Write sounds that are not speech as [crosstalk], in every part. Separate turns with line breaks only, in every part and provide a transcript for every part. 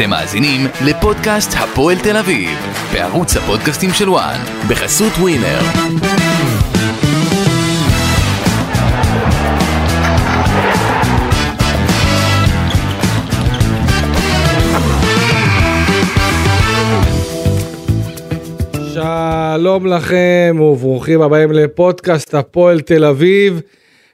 אתם מאזינים לפודקאסט הפועל תל אביב, בערוץ הפודקאסטים של וואן, בחסות ווינר.
שלום לכם וברוכים הבאים לפודקאסט הפועל תל אביב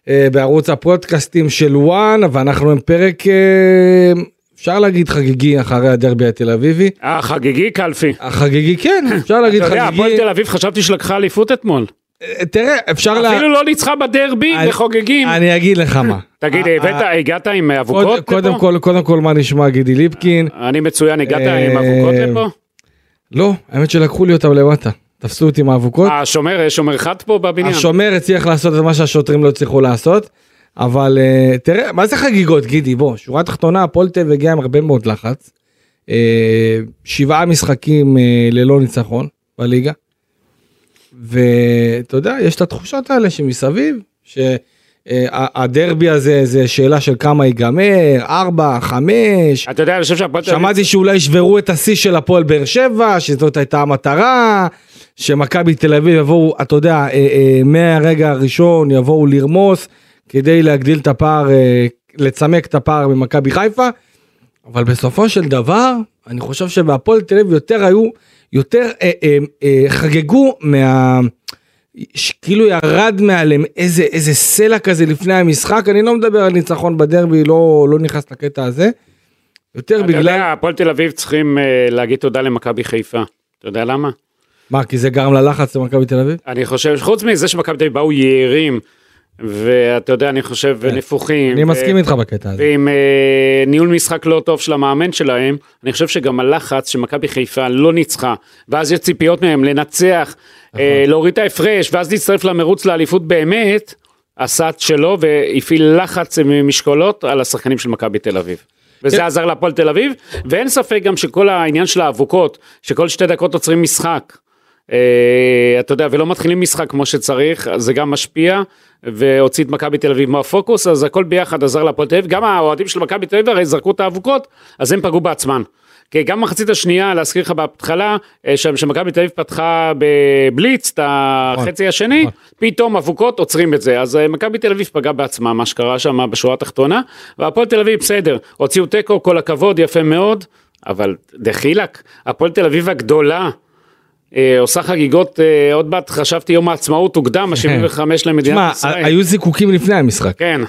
אה, בערוץ הפודקאסטים של וואן ואנחנו עם פרק אה, אפשר להגיד חגיגי אחרי הדרבי התל אביבי.
אה, חגיגי קלפי.
החגיגי כן [laughs] אפשר להגיד
אתה יודע, הפועל
חגיגי.
תל אביב חשבתי שלקחה אליפות אתמול.
אה, תראה אפשר לה...
אפילו לא ניצחה בדרבי וחוגגים.
אני אגיד לך מה. [laughs]
תגיד,
אה,
הבאת,
אה,
הגעת עם אבוקות
קודם
לפה?
כל קודם כל מה נשמע גידי ליפקין.
אני מצוין, הגעת
אה,
עם אבוקות לפה?
לא האמת שלקחו לי אותם למטה. תפסו אותי עם האבוקות.
אה, השומר, יש שומר אחד פה בבניין.
השומר הצליח לעשות את מה שהשוטרים לא הצליחו לעשות. אבל uh, תראה מה זה חגיגות גידי בוא שורה תחתונה הפועל תל הגיע עם הרבה מאוד לחץ. Uh, שבעה משחקים uh, ללא ניצחון בליגה. ואתה יודע יש את התחושות האלה שמסביב שהדרבי הזה זה שאלה של כמה ייגמר ארבע חמש.
אתה יודע, אני חושב שהפועל תל אביב...
שמעתי שאולי ישברו את השיא של הפועל באר שבע, שזאת הייתה המטרה, שמכבי תל אביב יבואו, אתה יודע, אה, אה, מהרגע הראשון יבואו לרמוס, כדי להגדיל את הפער, אה, לצמק את הפער ממכבי חיפה, אבל בסופו של דבר, אני חושב שבהפועל תל אביב יותר היו, יותר אה, אה, אה, חגגו מה... כאילו ירד מעליהם איזה איזה סלע כזה לפני המשחק אני לא מדבר על ניצחון בדרבי לא לא נכנס לקטע הזה. יותר
אתה
בגלל
יודע, הפועל תל אביב צריכים אה, להגיד תודה למכבי חיפה. אתה יודע למה?
מה כי זה גרם ללחץ למכבי תל אביב?
אני חושב, חוץ מזה שמכבי תל אביב באו יעירים, ואתה יודע, אני חושב, נפוחים.
אני
ו-
מסכים איתך בקטע הזה.
ועם אה, ניהול משחק לא טוב של המאמן שלהם, אני חושב שגם הלחץ שמכבי חיפה לא ניצחה, ואז יש ציפיות מהם לנצח, אה, להוריד את ההפרש, ואז להצטרף למרוץ לאליפות באמת, עשה את שלו והפעיל לחץ משקולות על השחקנים של מכבי תל אביב. וזה עזר להפועל תל אביב, ואין ספק גם שכל העניין של האבוקות, שכל שתי דקות עוצרים משחק, אה, אתה יודע, ולא מתחילים משחק כמו שצריך, זה גם משפיע, והוציא את מכבי תל אביב מהפוקוס, אז הכל ביחד עזר להפועל תל אביב, גם האוהדים של מכבי תל אביב הרי זרקו את האבוקות, אז הם פגעו בעצמם. כי גם מחצית השנייה, להזכיר לך בהתחלה, אה, שמכבי תל אביב פתחה בבליץ את החצי השני,
נכון.
פתאום אבוקות עוצרים את זה, אז אה, מכבי תל אביב פגע בעצמה, מה שקרה שם בשורה התחתונה, והפועל תל אביב בסדר, הוציאו תיקו, כל הכבוד, יפה מאוד, אבל דחילק, הפועל תל אביב הגדולה, עושה חגיגות, אה, עוד מעט חשבתי יום העצמאות הוקדם, [laughs] ה-75 למדינת
תשמע,
ישראל.
היו זיקוקים לפני המשחק.
כן,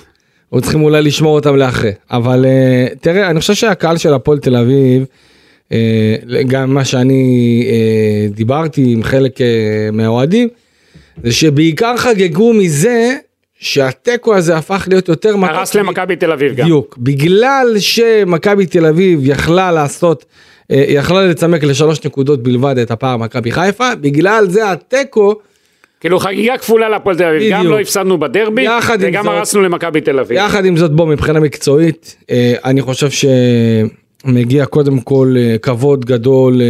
היו צריכים אולי לשמור אותם לאחרי. אבל אה, תראה, אני חושב שהקהל של הפועל תל אביב, אה, גם מה שאני אה, דיברתי עם חלק אה, מהאוהדים, זה שבעיקר חגגו מזה שהתיקו הזה הפך להיות יותר מכות.
הרס למכבי תל אביב גם.
בדיוק. בגלל שמכבי תל אביב יכלה לעשות, אה, יכלה לצמק לשלוש נקודות בלבד את הפער מכבי חיפה, בגלל זה התיקו,
כאילו חגיגה כפולה להפועל תל אביב, גם. לא הפסדנו בדרבי, וגם
זאת-
הרסנו למכבי תל אביב.
יחד עם זאת בוא מבחינה מקצועית, אה, אני חושב שמגיע קודם כל אה, כבוד גדול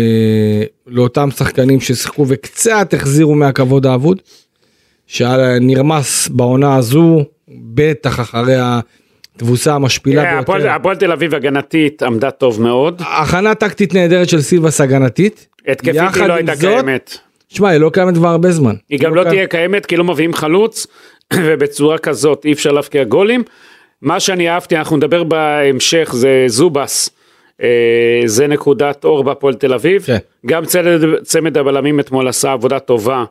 לאותם שחקנים ששיחקו וקצת החזירו מהכבוד האבוד, שנרמס בעונה הזו, בטח אחרי התבוסה המשפילה
אה, הפועל-
ביותר.
הפועל תל אביב הגנתית עמדה טוב מאוד,
הכנה טקטית נהדרת של סילבס הגנתית.
התקפית היא לא הייתה
זאת,
קיימת.
שמע, היא לא קיימת כבר הרבה זמן.
היא גם לא
קיימת-
תהיה קיימת כי לא מביאים חלוץ, [clears throat] ובצורה כזאת אי אפשר להבקיע גולים. מה שאני אהבתי, אנחנו נדבר בהמשך, זה זובס. אה, זה נקודת אור בהפועל תל אביב.
כן.
גם צמד, צמד הבלמים אתמול עשה עבודה טובה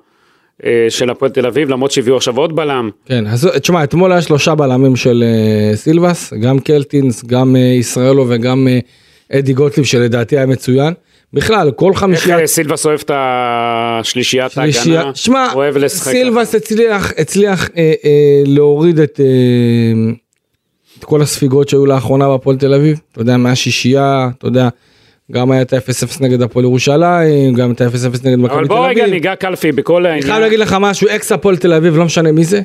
של הפועל תל אביב, למרות שהביאו עכשיו עוד בלם.
כן, אז תשמע, אתמול היה שלושה בלמים של אה, סילבס, גם קלטינס, גם אה, ישראלו וגם אה, אדי גוטליב שלדעתי היה מצוין. בכלל, כל
איך
חמישייה...
אה, סילבס אוהב את השלישיית
שלישייה-
ההגנה,
שמע,
אוהב לשחק.
סילבס הצליח, הצליח אה, אה, להוריד את, אה, את כל הספיגות שהיו לאחרונה בהפועל תל אביב. אתה יודע, מהשישייה, אתה יודע, גם היה את ה-0-0 נגד הפועל ירושלים, גם את ה-0-0 נגד מכבי תל
אבל
אביב.
בוא רגע ניגע קלפי בכל
אני
העניין.
חייב להגיד לך משהו, אקס הפועל תל אביב, לא משנה מי זה,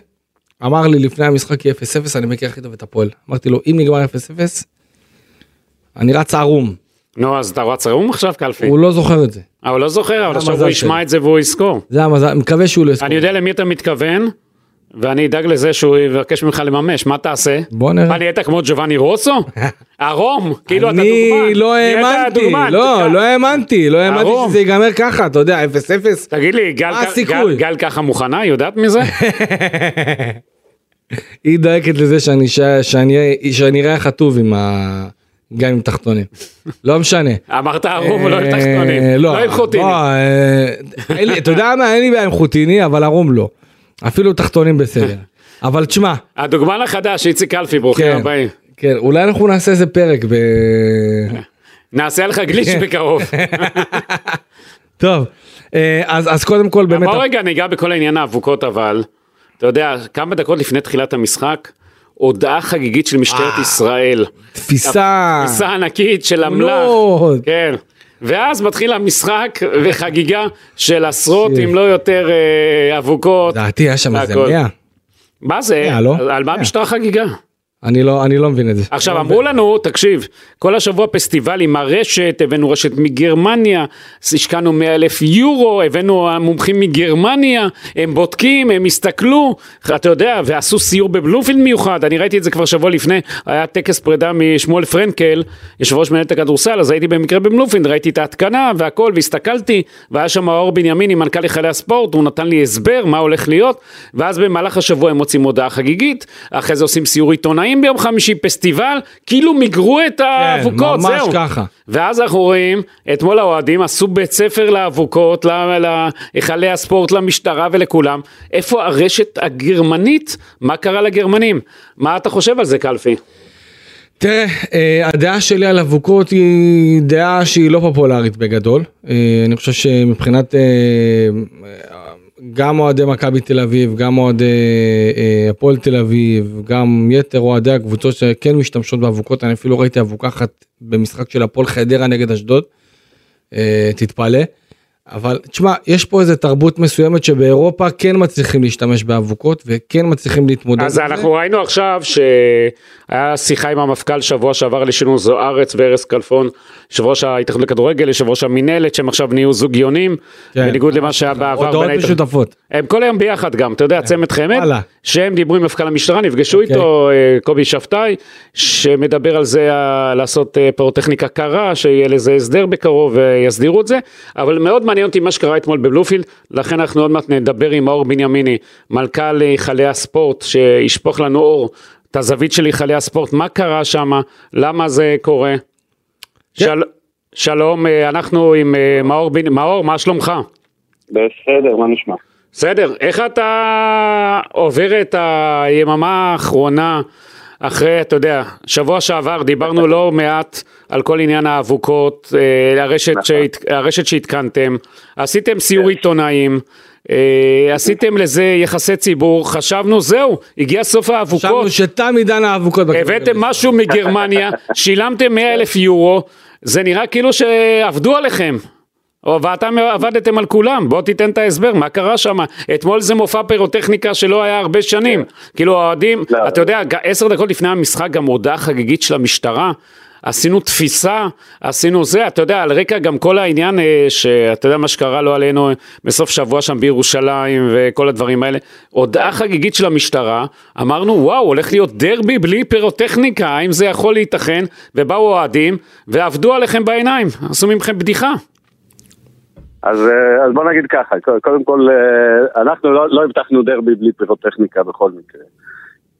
אמר לי לפני המשחק יהיה 0-0, אני מכיר הכי טוב את הפועל. אמרתי לו, אם נגמר 0-0, אני רץ ערום.
נו, אז אתה רץ ערום עכשיו קלפי?
הוא לא זוכר את זה.
אבל לא זוכר, אבל עכשיו הוא ישמע. את זה והוא יזכור.
זה המזל, מקווה שהוא לא יזכור.
אני יודע למי אתה מתכוון, ואני אדאג לזה שהוא יבקש ממך לממש, מה תעשה?
בוא נראה.
מה, נהיית כמו ג'ובאני רוסו? [laughs] ערום, כאילו אתה דוגמן.
אני לא האמנתי, לא. לא האמנתי, לא האמנתי. שזה ייגמר ככה, אתה יודע, 0-0.
תגיד לי, גל, ככה מוכנה, היא יודעת מזה? [laughs]
היא דואגת לזה שאני אראה חטוב עם ה... גם עם תחתונים. [laughs] לא משנה.
אמרת ערום ולא עם
אה,
תחתונים,
לא,
לא עם חוטיני.
אה, אתה יודע מה, אין לי בעיה עם חוטיני, אבל ערום לא. אפילו תחתונים בסדר. [laughs] אבל תשמע,
הדוגמן החדש, איציק אלפי, ברוכים
כן,
הבאים.
כן, אולי אנחנו נעשה איזה פרק ב... [laughs]
נעשה לך גליץ'
כן.
בקרוב. [laughs]
טוב, אה, אז אז קודם כל באמת,
בוא רגע ניגע בכל העניין האבוקות אבל. אתה יודע, כמה דקות לפני תחילת המשחק, הודעה חגיגית של משטרת ישראל.
תפיסה,
תפיסה ענקית של אמל"ח.
תמונות.
כן. ואז מתחיל המשחק וחגיגה של עשרות. אם לא יותר אה, אבוקות.
לדעתי היה שם איזה
והכל.
100.
מה זה?
לא?
על מה. משטר חגיגה?
אני לא אני לא מבין את זה.
עכשיו אמרו לנו, תקשיב, כל השבוע פסטיבלים, הרשת, הבאנו רשת מגרמניה, השקענו 100 אלף יורו, הבאנו מומחים מגרמניה, הם בודקים, הם הסתכלו, אתה יודע, ועשו סיור בבלומפילד מיוחד, אני ראיתי את זה כבר שבוע לפני, היה טקס פרידה משמואל פרנקל, יושב ראש מנהלת הכדורסל, אז הייתי במקרה בבלומפילד, ראיתי את ההתקנה והכל, והסתכלתי, והיה שם אור בנימיני, מנכ"ל היכלי הספורט, הוא נתן לי הסבר מה הולך להיות, ואז במהלך השבוע הם מוצאים הודעה חגיגית, אחרי זה עושים סיור עיתונאים ביום חמישי, פסטיבל, כאילו מיגרו את האבוקות,
ממש
זהו.
ככה.
ואז אנחנו רואים, אתמול האוהדים עשו בית ספר לאבוקות, להיכלי הספורט, למשטרה ולכולם. איפה הרשת הגרמנית? מה קרה לגרמנים? מה אתה חושב על זה, קלפי?
תראה, אה, הדעה שלי על אבוקות היא דעה שהיא לא פופולרית בגדול. אה, אני חושב שמבחינת אה, גם אוהדי מכבי תל אביב, גם אוהדי אה, הפועל תל אביב, גם יתר אוהדי הקבוצות שכן משתמשות באבוקות, אני אפילו ראיתי אבוקה אחת במשחק של הפועל חדרה נגד אשדוד. אה, תתפלא. אבל תשמע, יש פה איזה תרבות מסוימת שבאירופה כן מצליחים להשתמש באבוקות וכן מצליחים להתמודד
אז
עם זה.
אנחנו ראינו עכשיו שהיה שיחה עם המפכ"ל שבוע שעבר לשינוי זוארץ וארז כלפון, יושב ראש ההתאחדות לכדורגל, יושב ראש המינהלת, שהם עכשיו נהיו זוג יונים,
כן.
בניגוד למה שהיה בעבר.
הודעות. משותפות.
הם כל היום ביחד גם, אתה יודע, צמד חמד,
וואלה.
שהם דיברו עם מפכ"ל המשטרה, נפגשו
אוקיי.
איתו, אה, קובי שבתאי, שמדבר על זה, אה, לעשות אה, פירוטכניקה קרה, שיהיה לזה הסדר בקרוב ויסדירו את זה, אבל מאוד מעניין אותי מה שקרה אתמול בבלומפילד, לכן אנחנו עוד מעט נדבר עם מאור בנימיני, מנכ"ל היכלי הספורט, שישפוך לנו אור, את הזווית של היכלי הספורט, מה קרה שם, למה זה קורה.
כן.
של... שלום, אה, אנחנו עם אה, מאור בנימיני, מאור, מה שלומך?
בסדר, מה נשמע?
בסדר, איך אתה עובר את היממה האחרונה אחרי, אתה יודע, שבוע שעבר דיברנו לא מעט על כל עניין האבוקות, אה, הרשת,
נכון.
שהת, הרשת שהתקנתם, עשיתם סיור עיתונאים, אה, עשיתם לזה יחסי ציבור, חשבנו זהו, הגיע סוף האבוקות,
חשבנו שתם עידן האבוקות.
הבאתם משהו מגרמניה, שילמתם 100 אלף יורו, זה נראה כאילו שעבדו עליכם. ואתם עבדתם על כולם, בוא תיתן את ההסבר, מה קרה שם? אתמול זה מופע פירוטכניקה שלא היה הרבה שנים. כאילו האוהדים,
לא.
אתה יודע, עשר דקות לפני המשחק גם הודעה חגיגית של המשטרה. עשינו תפיסה, עשינו זה, אתה יודע, על רקע גם כל העניין, אה, שאתה יודע מה שקרה לו עלינו אה, בסוף שבוע שם בירושלים וכל הדברים האלה, הודעה חגיגית של המשטרה, אמרנו וואו, הולך להיות דרבי בלי פירוטכניקה, האם זה יכול להיתכן? ובאו אוהדים ועבדו עליכם בעיניים, עשו מכם בדיחה.
אז, אה, אז בוא נגיד ככה, קודם כל, אה, אנחנו לא, לא הבטחנו דרבי בלי פירוטכניקה בכל מקרה.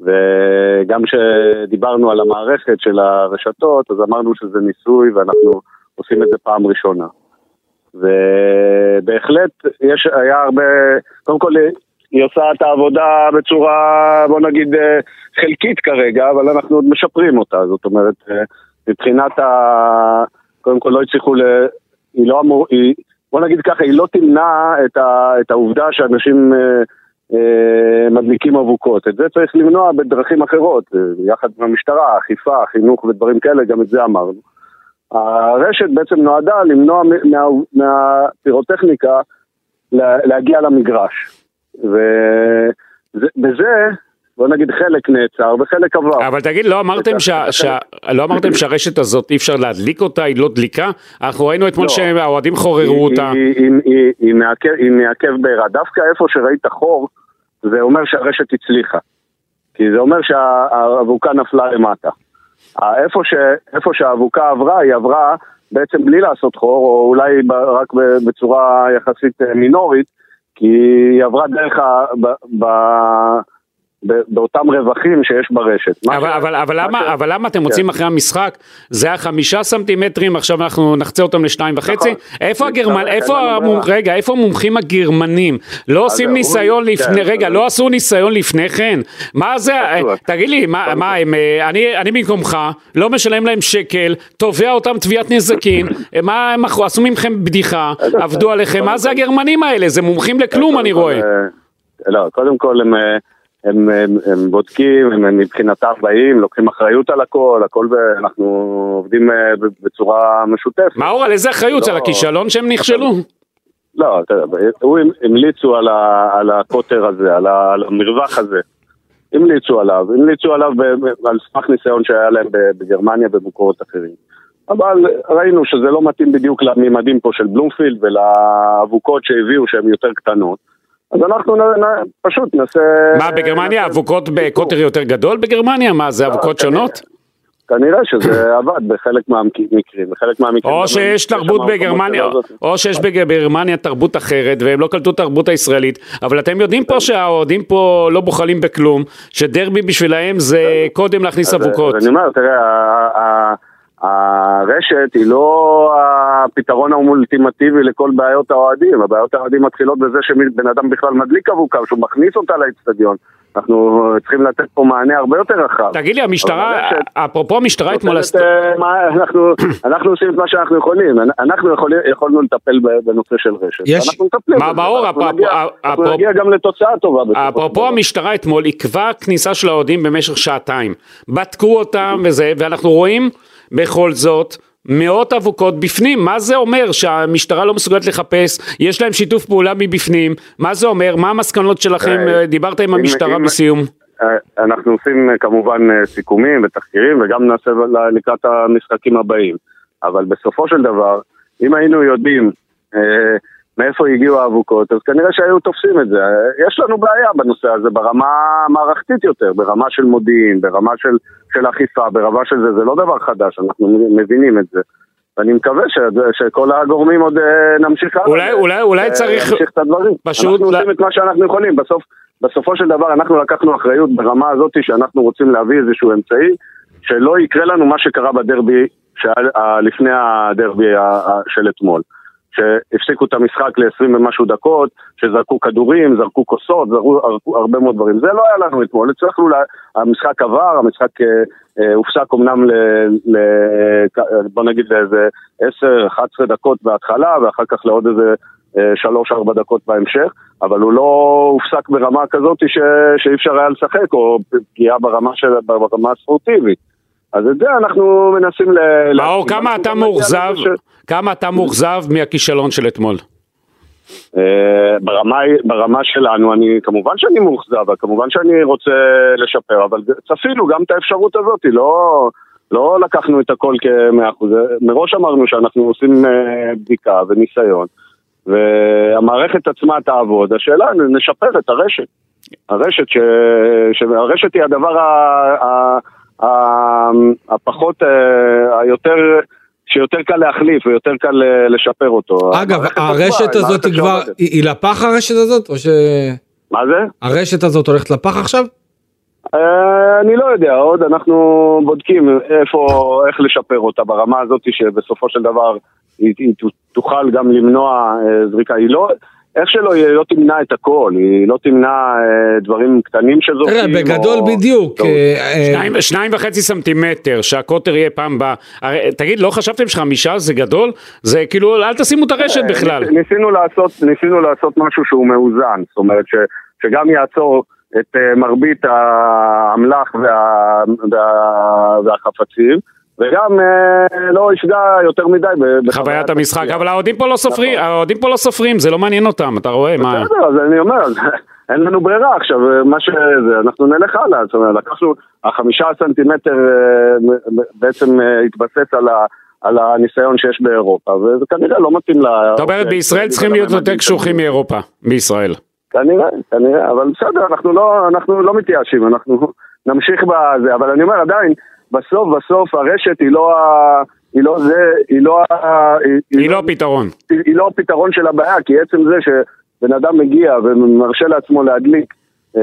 וגם כשדיברנו על המערכת של הרשתות, אז אמרנו שזה ניסוי ואנחנו עושים את זה פעם ראשונה. ובהחלט יש, היה הרבה, קודם כל היא עושה את העבודה בצורה, בוא נגיד, אה, חלקית כרגע, אבל אנחנו עוד משפרים אותה, זאת אומרת, מבחינת ה... קודם כל לא הצליחו ל... היא לא אמור... היא... בוא נגיד ככה, היא לא תמנע את, ה... את העובדה שאנשים אה, אה, מדליקים אבוקות. את זה צריך למנוע בדרכים אחרות, אה, יחד עם המשטרה, אכיפה, חינוך ודברים כאלה, גם את זה אמרנו. הרשת בעצם נועדה למנוע מ- מה... מהפירוטכניקה לה... להגיע למגרש. ובזה, בוא נגיד חלק נעצר וחלק עבר.
אבל תגיד, לא אמרתם, שה, שה, לא אמרתם שהרשת הזאת אי אפשר להדליק אותה, היא לא דליקה? אנחנו ראינו אתמול
לא.
שהאוהדים חוררו
היא-
אותה.
היא- היא- היא- היא מעכב- היא מעכב בעירה. דווקא איפה שראית חור, זה אומר שהרשת הצליחה. כי זה אומר שהאבוקה נפלה למטה. איפה, ש, איפה שהאבוקה עברה, היא עברה בעצם בלי לעשות חור, או אולי רק בצורה יחסית אה, מינורית, כי היא עברה דרך ה... ב, ב, באותם רווחים שיש ברשת.
אבל, ש... אבל, אבל, למה, ש... אבל למה אתם כן. מוצאים אחרי המשחק, זה היה חמישה סנטימטרים, עכשיו אנחנו נחצה אותם לשניים וחצי? נכון. איפה הגרמנ... איפה המומ... רגע, איפה המומחים הגרמנים? לא עושים ניסיון הוא... לפני, כן, רגע, לא עשו ניסיון לפני כן? מה זה, תגיד לי, מה, מה הם, אה, אני, אני במקומך, לא משלם להם שקל, תובע אותם תביעת נזקין, [coughs] מה הם עשו מכם בדיחה, עבדו עליכם, מה זה הגרמנים האלה? זה מומחים לכלום אני רואה.
לא, קודם כל הם... הם, הם, הם בודקים, הם מבחינתם באים, לוקחים אחריות על הכל, הכל, אנחנו עובדים אה, בצורה משותפת.
מאור, על איזה אחריות? לא, על הכישלון שהם נכשלו?
לא, אתה יודע, הוא המליצו על, ה, על הקוטר הזה, על, ה, על המרווח הזה. המליצו עליו, המליצו עליו על סמך ניסיון שהיה להם בגרמניה ובמקורות אחרים. אבל ראינו שזה לא מתאים בדיוק למימדים פה של בלומפילד ולאבוקות שהביאו שהן יותר קטנות. אז אנחנו נ, נ, פשוט נעשה...
מה, בגרמניה אבוקות בקוטר יותר גדול בגרמניה? מה, זה אבוקות שונות?
כנראה שזה [laughs] עבד בחלק מהמקרים, בחלק מהמקרים.
או שיש תרבות בגרמניה, או שיש בגרמניה תרבות אחרת, והם לא קלטו תרבות הישראלית, אבל אתם יודעים פה שהאוהדים פה לא בוחלים בכלום, שדרבי בשבילהם זה קודם להכניס אבוקות.
אני אומר, תראה, הרשת היא לא הפתרון האולטימטיבי לכל בעיות האוהדים, הבעיות האוהדים מתחילות בזה שבן אדם בכלל מדליק אבוקה, שהוא מכניס אותה לאצטדיון. אנחנו צריכים לתת פה מענה הרבה יותר רחב.
תגיד לי, המשטרה, אפרופו המשטרה אתמול.
אה, [coughs] אנחנו עושים את מה שאנחנו יכולים, אנחנו יכולנו לטפל בנושא של רשת. אנחנו מטפלים
מה, מאור,
אנחנו נגיע גם לתוצאה טובה.
אפרופו המשטרה אתמול עיכבה כניסה של האוהדים במשך שעתיים. בדקו אותם וזה, ואנחנו רואים... בכל זאת, מאות אבוקות בפנים, מה זה אומר שהמשטרה לא מסוגלת לחפש, יש להם שיתוף פעולה מבפנים, מה זה אומר, מה המסקנות שלכם, אה, דיברת עם המשטרה בסיום?
אה, אנחנו עושים אה, כמובן סיכומים ותחקירים וגם נעשה לקראת המשחקים הבאים, אבל בסופו של דבר, אם היינו יודעים מאיפה הגיעו האבוקות, אז כנראה שהיו תופסים את זה. יש לנו בעיה בנושא הזה ברמה מערכתית יותר, ברמה של מודיעין, ברמה של, של אכיפה, ברמה של זה, זה לא דבר חדש, אנחנו מבינים את זה. ואני מקווה ש, שכל הגורמים עוד אה, נמשיך הלאה.
אולי, אולי, אולי אה, צריך...
נמשיך את הדברים. פשוט... אנחנו עושים את מה שאנחנו יכולים, בסוף, בסופו של דבר אנחנו לקחנו אחריות ברמה הזאת שאנחנו רוצים להביא איזשהו אמצעי, שלא יקרה לנו מה שקרה בדרבי, לפני הדרבי של אתמול. שהפסיקו את המשחק ל-20 ומשהו דקות, שזרקו כדורים, זרקו כוסות, זרקו הרבה מאוד דברים. זה לא היה לנו אתמול, הצלחנו, לה, המשחק עבר, המשחק אה, אה, הופסק אמנם ל... ל בוא נגיד לאיזה 10-11 דקות בהתחלה, ואחר כך לעוד איזה 3-4 אה, דקות בהמשך, אבל הוא לא הופסק ברמה כזאת ש, שאי אפשר היה לשחק, או פגיעה ברמה, של, ברמה הספורטיבית. אז את זה אנחנו מנסים ל...
מאור, כמה אתה מאוכזב, כמה אתה מאוכזב מהכישלון של אתמול?
אה, ברמה, ברמה שלנו, אני, כמובן שאני מאוכזב, כמובן שאני רוצה לשפר, אבל צפינו גם את האפשרות הזאת, לא, לא לקחנו את הכל כמאה אחוז, מראש אמרנו שאנחנו עושים אה, בדיקה וניסיון, והמערכת עצמה תעבוד, השאלה, נשפר את הרשת. הרשת, ש, שהרשת היא הדבר ה... הפחות, אה, היותר... שיותר קל להחליף ויותר קל אה, לשפר אותו.
אגב, הרשת הזאת היא כבר, היא לפח הרשת הזאת? או ש...
מה זה?
הרשת הזאת הולכת לפח עכשיו?
אה, אני לא יודע, עוד אנחנו בודקים איפה, איך לשפר אותה ברמה הזאת שבסופו של דבר היא, היא תוכל גם למנוע זריקה. היא לא, איך שלא יהיה, היא לא תמנע את הכל, היא לא תמנע אה, דברים קטנים שזורקים.
תראה, בגדול או... בדיוק. אה,
אה, שניים, שניים וחצי סנטימטר, שהקוטר יהיה פעם ב... תגיד, לא חשבתם שחמישה זה גדול? זה כאילו, אל תשימו את הרשת בכלל.
ניסינו לעשות, ניסינו לעשות משהו שהוא מאוזן, זאת אומרת ש, שגם יעצור את מרבית האמל"ח וה, וה, והחפצים. וגם אה, לא יפגע יותר מדי
בחוויית המשחק, אבל האוהדים פה לא סופרים, נכון. האוהדים פה לא סופרים, זה לא מעניין אותם, אתה רואה מה...
בסדר, אז אני אומר, [laughs] אין לנו ברירה עכשיו, מה שזה, אנחנו נלך הלאה, זאת אומרת, לקחנו, החמישה סנטימטר אה, בעצם אה, התבסס על ה... על הניסיון שיש באירופה, וזה כנראה לא מתאים ל...
זאת אומרת, בישראל צריכים להיות יותר קשוחים מאירופה, בישראל.
כנראה, כנראה, אבל בסדר, אנחנו לא, אנחנו לא מתייאשים, אנחנו נמשיך בזה, אבל אני אומר עדיין, בסוף בסוף הרשת היא לא ה... היא לא זה, היא לא ה...
היא לא הפתרון.
היא, היא לא הפתרון של הבעיה, כי עצם זה שבן אדם מגיע ומרשה לעצמו להדליק, אה,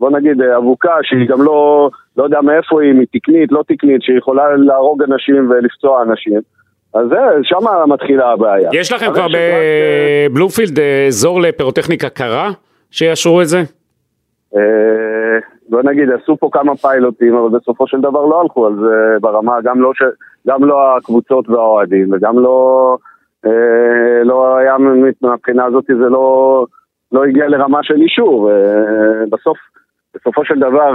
בוא נגיד אבוקה שהיא גם לא, לא יודע מאיפה היא, מתקנית, לא תקנית, שיכולה להרוג אנשים ולפצוע אנשים. אז זה, שם מתחילה הבעיה.
יש לכם כבר
רק, אה,
בבלומפילד אה, אזור לפירוטכניקה קרה? שיאשרו את זה?
אה, בוא נגיד, עשו פה כמה פיילוטים, אבל בסופו של דבר לא הלכו על זה ברמה, גם לא, ש... גם לא הקבוצות והאוהדים, וגם לא, אה, לא היה, מהבחינה הזאת זה לא, לא הגיע לרמה של אישור. אה, בסוף, בסופו של דבר,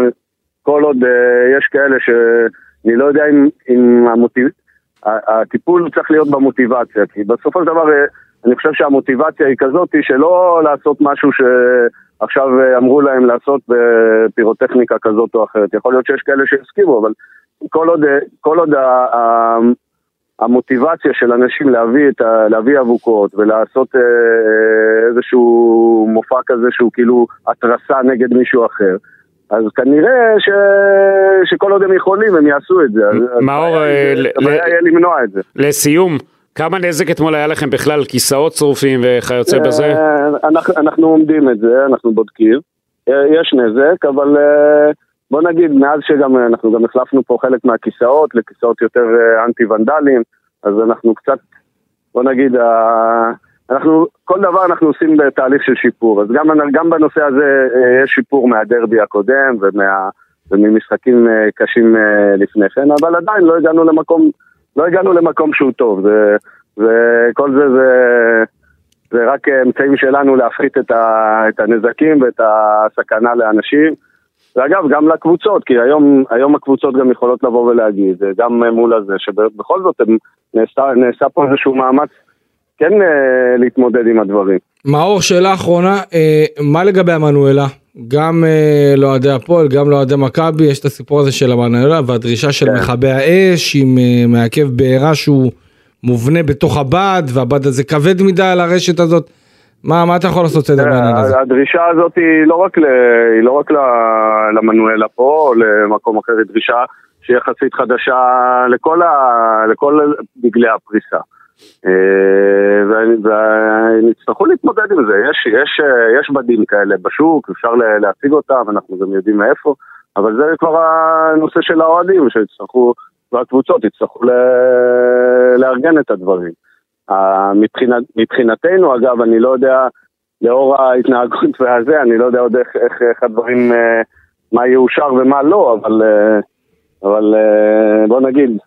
כל עוד אה, יש כאלה שאני לא יודע אם, אם המוטיב... הטיפול צריך להיות במוטיבציה, כי בסופו של דבר אה, אני חושב שהמוטיבציה היא כזאת שלא לעשות משהו שעכשיו אה, אמרו להם לעשות בפירוטכניקה כזאת או אחרת. יכול להיות שיש כאלה שיסכימו, אבל כל עוד, אה, כל עוד המוטיבציה של אנשים להביא, את ה, להביא אבוקות ולעשות אה, איזשהו מופע כזה שהוא כאילו התרסה נגד מישהו אחר, אז כנראה ש... שכל עוד הם יכולים הם יעשו את זה.
מאור,
היא- הבעיה
ל-
יהיה למנוע את זה.
לסיום, כמה נזק אתמול היה לכם בכלל? כיסאות שרופים וכיוצא בזה?
אה, אנחנו, אנחנו עומדים את זה, אנחנו בודקים. אה, יש נזק, אבל אה, בוא נגיד, מאז שגם, אנחנו גם החלפנו פה חלק מהכיסאות לכיסאות יותר אנטי-ונדליים, אז אנחנו קצת, בוא נגיד, אנחנו, כל דבר אנחנו עושים בתהליך של שיפור. אז גם, גם בנושא הזה יש שיפור מהדרבי הקודם ומה, וממשחקים קשים לפני כן, אבל עדיין לא הגענו למקום, לא הגענו למקום שהוא טוב. זה, וכל זה זה... זה רק אמצעים שלנו להפחית את, ה, את הנזקים ואת הסכנה לאנשים. ואגב, גם לקבוצות, כי היום, היום הקבוצות גם יכולות לבוא ולהגיד, גם מול הזה, שבכל זאת הם, נעשה, נעשה פה איזשהו מאמץ כן אה, להתמודד עם הדברים.
מאור, שאלה אחרונה, אה, מה לגבי המנואלה? גם אה, לאוהדי הפועל, גם לאוהדי מכבי, יש את הסיפור הזה של המנואלה והדרישה של
כן.
מכבי האש עם אה, מעכב בעירה שהוא מובנה בתוך הבד, והבד הזה כבד מדי על הרשת הזאת. מה, מה אתה יכול לעשות סדר בעניין הזה?
אה, הדרישה הזאת היא לא רק, ל, היא לא רק ל- למנואלה פה או למקום אחר, היא דרישה שהיא יחסית חדשה לכל, ה, לכל דגלי הפריסה. אה, ונצטרכו להתמודד עם זה, יש, יש, יש בדים כאלה בשוק, אפשר לה- להציג אותם, אנחנו גם יודעים מאיפה, אבל זה כבר הנושא של האוהדים, שיצטרכו, והקבוצות יצטרכו ל- לארגן את הדברים. אה, מבחינת, מבחינתנו, אגב, אני לא יודע, לאור ההתנהגות והזה, אני לא יודע עוד איך, איך, איך הדברים, אה, מה יאושר ומה לא, אבל, אבל בוא נגיד,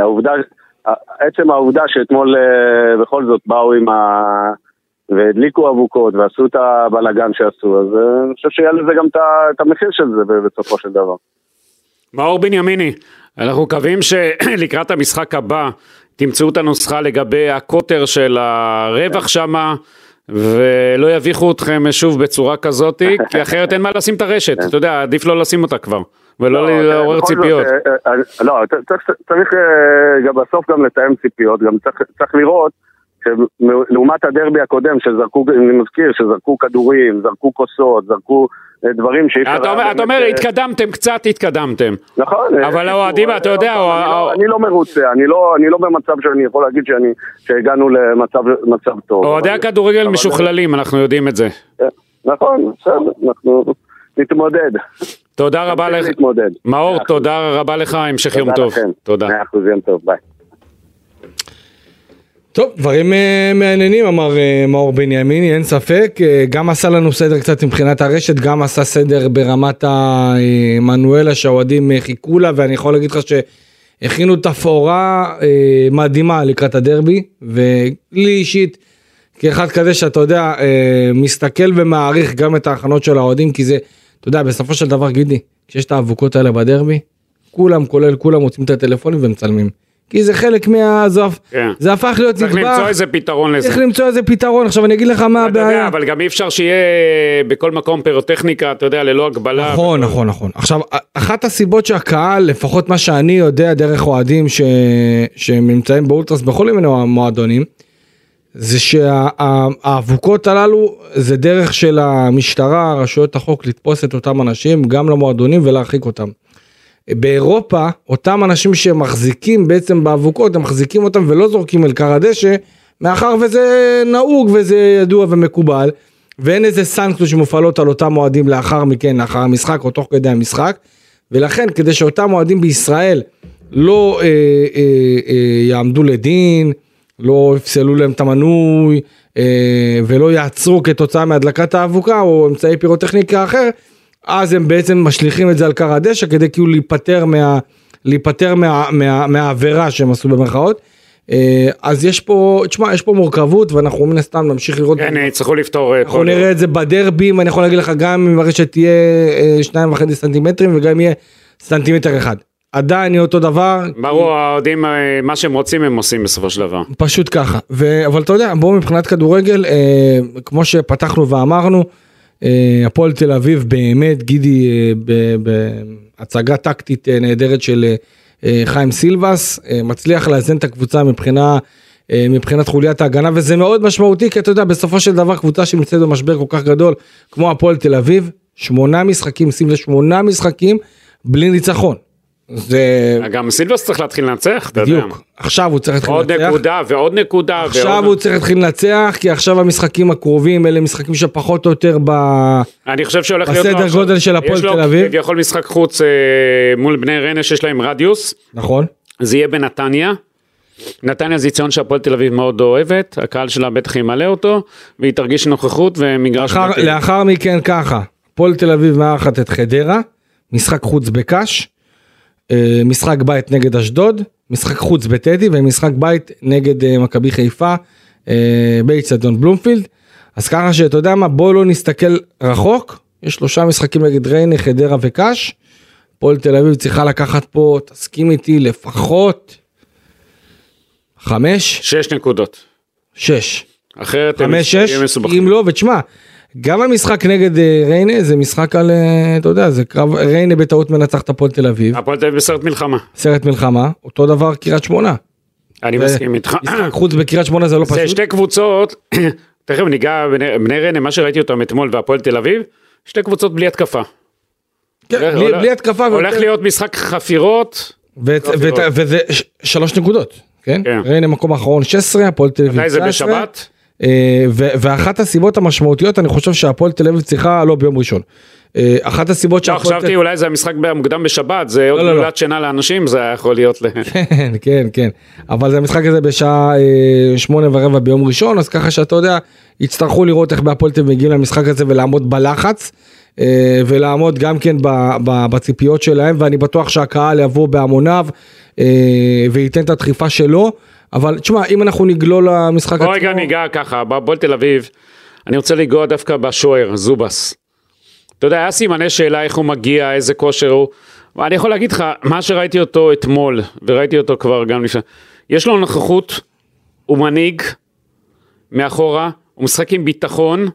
העובדה, עצם העובדה שאתמול אה, בכל זאת באו עם ה... והדליקו אבוקות ועשו את הבלאגן שעשו, אז אה, אני חושב שיהיה לזה גם את המחיר של זה בסופו של דבר.
מאור בנימיני, אנחנו מקווים שלקראת המשחק הבא תמצאו את הנוסחה לגבי הקוטר של הרווח שמה. ולא יביכו אתכם שוב בצורה כזאת, כי אחרת אין מה לשים את הרשת, אתה יודע, עדיף לא לשים אותה כבר, ולא לעורר
בכל זאת,
ציפיות.
אה, אה, אה, לא, צריך- גם בסוף גם לתאם ציפיות, גם צריך- לראות שלעומת הדרבי הקודם, שזרקו, אני מזכיר, שזרקו כדורים, זרקו כוסות, זרקו דברים שאי אפשר...
אתה אומר- אתה אומר, התקדמתם קצת, התקדמתם.
נכון.
אבל האוהדים, אתה יודע,
אני לא- אני לא מרוצה, אני לא אני לא במצב שאני יכול להגיד שהגענו למצב מצב טוב.
אוהדי הכדורגל משוכללים, אנחנו יודעים את זה.
נכון, בסדר, אנחנו נתמודד.
תודה רבה לך.
להתמודד.
מאור. תודה רבה לך, המשך יום
תודה
טוב.
לכם.
תודה.
מאה אחוז, יום טוב, ביי.
טוב, דברים אה, מעניינים אמר אה, מאור בנימיני, אין ספק, אה, גם עשה לנו סדר קצת מבחינת הרשת, גם עשה סדר ברמת המנואלה שהאוהדים חיכו לה, ואני יכול להגיד לך שהכינו תפאורה אה, מדהימה לקראת הדרבי, ולי אישית, כאחד כזה שאתה יודע, אה, מסתכל ומעריך גם את ההכנות של האוהדים, כי זה, אתה יודע, בסופו של דבר גידי, כשיש את האבוקות האלה בדרבי, כולם, כולל כולם, מוצאים את הטלפונים ומצלמים. כי זה חלק מה... זה,
כן.
זה הפך להיות
צריך
נדבך.
למצוא איזה פתרון לזה.
צריך למצוא איזה פתרון. עכשיו אני אגיד לך מה
אתה יודע,
הבעיה.
אבל גם אי אפשר שיהיה בכל מקום פירוטכניקה, אתה יודע, ללא הגבלה.
נכון, נכון, נכון. עכשיו, אחת הסיבות שהקהל, לפחות מה שאני יודע דרך אוהדים ש... שהם נמצאים באולטרס בכל מיני מועדונים, זה שהאבוקות הללו זה דרך של המשטרה, רשויות החוק לתפוס את אותם אנשים, גם למועדונים ולהרחיק אותם. באירופה, אותם אנשים שמחזיקים בעצם באבוקות, הם מחזיקים אותם ולא זורקים אל כר הדשא, מאחר וזה נהוג וזה ידוע ומקובל, ואין איזה סנקציות שמופעלות על אותם אוהדים לאחר מכן, לאחר המשחק או תוך כדי המשחק, ולכן כדי שאותם אוהדים בישראל לא אה, אה, אה, יעמדו לדין, לא יפסלו להם את המנוי אה, ולא יעצרו כתוצאה מהדלקת האבוקה או אמצעי פירוטכניקה אחר, אז הם בעצם משליכים את זה על כר הדשא כדי כאילו להיפטר מה... להיפטר מה, מה, מהעבירה שהם עשו במרכאות. אה, אז יש פה, תשמע, יש פה מורכבות ואנחנו מן הסתם נמשיך לראות.
כן, יצטרכו לפתור. אה,
אנחנו נראה את זה בדרבים, אני יכול להגיד לך גם אם הרשת תהיה אה, שניים וחצי סנטימטרים וגם יהיה סנטימטר אחד. עדיין יהיה אותו דבר,
ברור, האוהדים, אה, מה שהם רוצים הם עושים בסופו של דבר.
פשוט ככה. ו... אבל אתה יודע, בואו מבחינת כדורגל, אה, כמו שפתחנו ואמרנו, אה, הפועל תל אביב באמת, גידי, אה, בהצגה טקטית אה, נהדרת של אה, אה, חיים סילבס, אה, מצליח לאזן את הקבוצה מבחינה... אה, מבחינת חוליית ההגנה וזה מאוד משמעותי כי אתה יודע בסופו של דבר קבוצה שנמצאת במשבר כל כך גדול כמו הפועל תל אביב שמונה משחקים שים לב שמונה משחקים בלי ניצחון. זה
גם סילבס צריך להתחיל לנצח, אתה יודע.
בדיוק עכשיו הוא צריך להתחיל
עוד
לנצח.
נקודה ועוד נקודה.
עכשיו
ועוד-
הוא צריך להתחיל לנצח כי עכשיו המשחקים הקרובים אלה משחקים שפחות או יותר ב...
אני חושב שהולך להיות...
בסדר
לו
גודל של הפועל
יש לו
תל אביב.
כביכול משחק חוץ אה, מול בני ריינה שיש להם רדיוס,
נכון?
זה יהיה בנתניה. נתניה זה יציון שהפועל תל אביב מאוד אוהבת, הקהל שלה בטח ימלא אותו, והיא תרגיש נוכחות ומגרש...
לאחר. לאחר מכן ככה, הפועל תל אביב מארחת את חדרה, משחק חוץ בקאש, אה, משחק בית נגד אשדוד, משחק חוץ בטדי ומשחק בית נגד אה, מכבי חיפה אה, באיצטדיון בלומפילד. אז ככה שאתה יודע מה, בוא לא נסתכל רחוק, יש שלושה משחקים נגד ריינה, חדרה וקאש. הפועל תל אביב צריכה לקחת פה, תסכים איתי, לפחות חמש,
שש נקודות.
שש.
אחרת הם
חמש שש,
מסובכים.
אם לא, ותשמע, גם המשחק נגד אה, ריינה זה משחק על, אה, אתה יודע, זה קרב, ריינה בטעות מנצח את הפועל תל אביב,
הפועל תל אביב בסרט מלחמה.
סרט מלחמה, אותו דבר קריית שמונה.
אני מסכים איתך.
משחק חוץ בקריית שמונה זה לא
זה
פשוט.
שתי קבוצות, [clears throat] תכף ניגע בני ריינה, מה שראיתי אותם אתמול והפועל תל אביב, שתי קבוצות בלי התקפה.
כן, בלי- בלי התקפה.
הולך
ויותר-
להיות משחק חפירות,
וזה שלוש נקודות, כן?
כן.
ריינה מקום אחרון 16, הפועל תל אביב
מתי זה
19.
בשבת?
אה, ואחת הסיבות המשמעותיות, אני חושב שהפועל תל אביב צריכה, לא ביום ראשון. אה, אחת הסיבות
לא,
שהפועל תל
חשבתי אולי זה המשחק המוקדם בשבת, זה עוד
לא, לא.
גלולת שינה לאנשים, זה יכול להיות ל... [laughs]
כן, כן, כן. אבל זה המשחק הזה בשעה אה, שמונה ורבע ביום ראשון, אז ככה שאתה יודע, יצטרכו לראות איך בהפועל תל אביב מגיעים למשחק הזה ולעמוד בלחץ, ולעמוד גם כן בציפיות שלהם, ואני בטוח שהקהל יבוא בהמוניו, וייתן את הדחיפה שלו, אבל תשמע, אם אנחנו נגלול למשחק
בוא רגע ניגע ככה, בהפועל תל אביב, אני רוצה לנגוע דווקא בשוער, זובס. אתה יודע, היה סימני שאלה איך הוא מגיע, איזה כושר הוא. אני יכול להגיד לך, מה שראיתי אותו אתמול, וראיתי אותו כבר גם לפני, יש לו נוכחות, הוא מנהיג, מאחורה, הוא משחק עם ביטחון,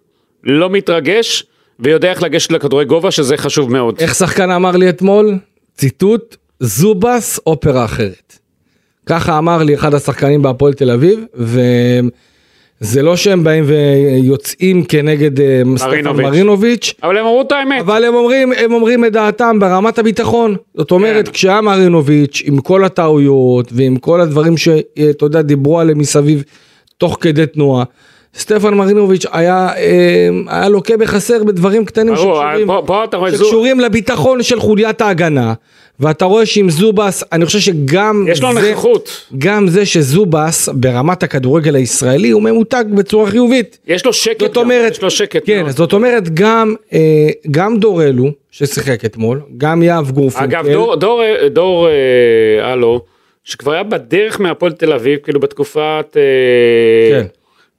לא מתרגש, ויודע איך לגשת לכדורי גובה, שזה חשוב מאוד.
איך שחקן אמר לי אתמול? ציטוט, זובס אופרה אחרת. ככה אמר לי אחד השחקנים בהפועל תל אביב, וזה לא שהם באים ויוצאים כנגד אה, סטפן
מרינוביץ'. אבל הם אמרו את האמת.
אבל הם אומרים, הם אומרים את דעתם ברמת הביטחון. זאת אומרת,
כן.
כשהיה מרינוביץ', עם כל הטעויות ועם כל הדברים שאתה יודע, דיברו עליהם מסביב תוך כדי תנועה, סטפן מרינוביץ' היה, אה, היה לוקה בחסר בדברים קטנים שקשורים,
פה- פה
שקשורים לביטחון של חוליית ההגנה. ואתה רואה שעם זובס, אני חושב שגם
יש לו
זה,
נוכחות.
גם זה שזובס ברמת הכדורגל הישראלי הוא ממותג בצורה חיובית.
יש לו שקט
זאת
גם,
אומרת,
יש לו שקט
כן,
מאוד.
זאת אומרת גם, אה, גם דור אלו ששיחק אתמול, גם יהב גורפינקל,
אגב, דור, דור, דור אה, הלו, שכבר היה בדרך מהפועל תל אביב, כאילו בתקופת, אה,
כן.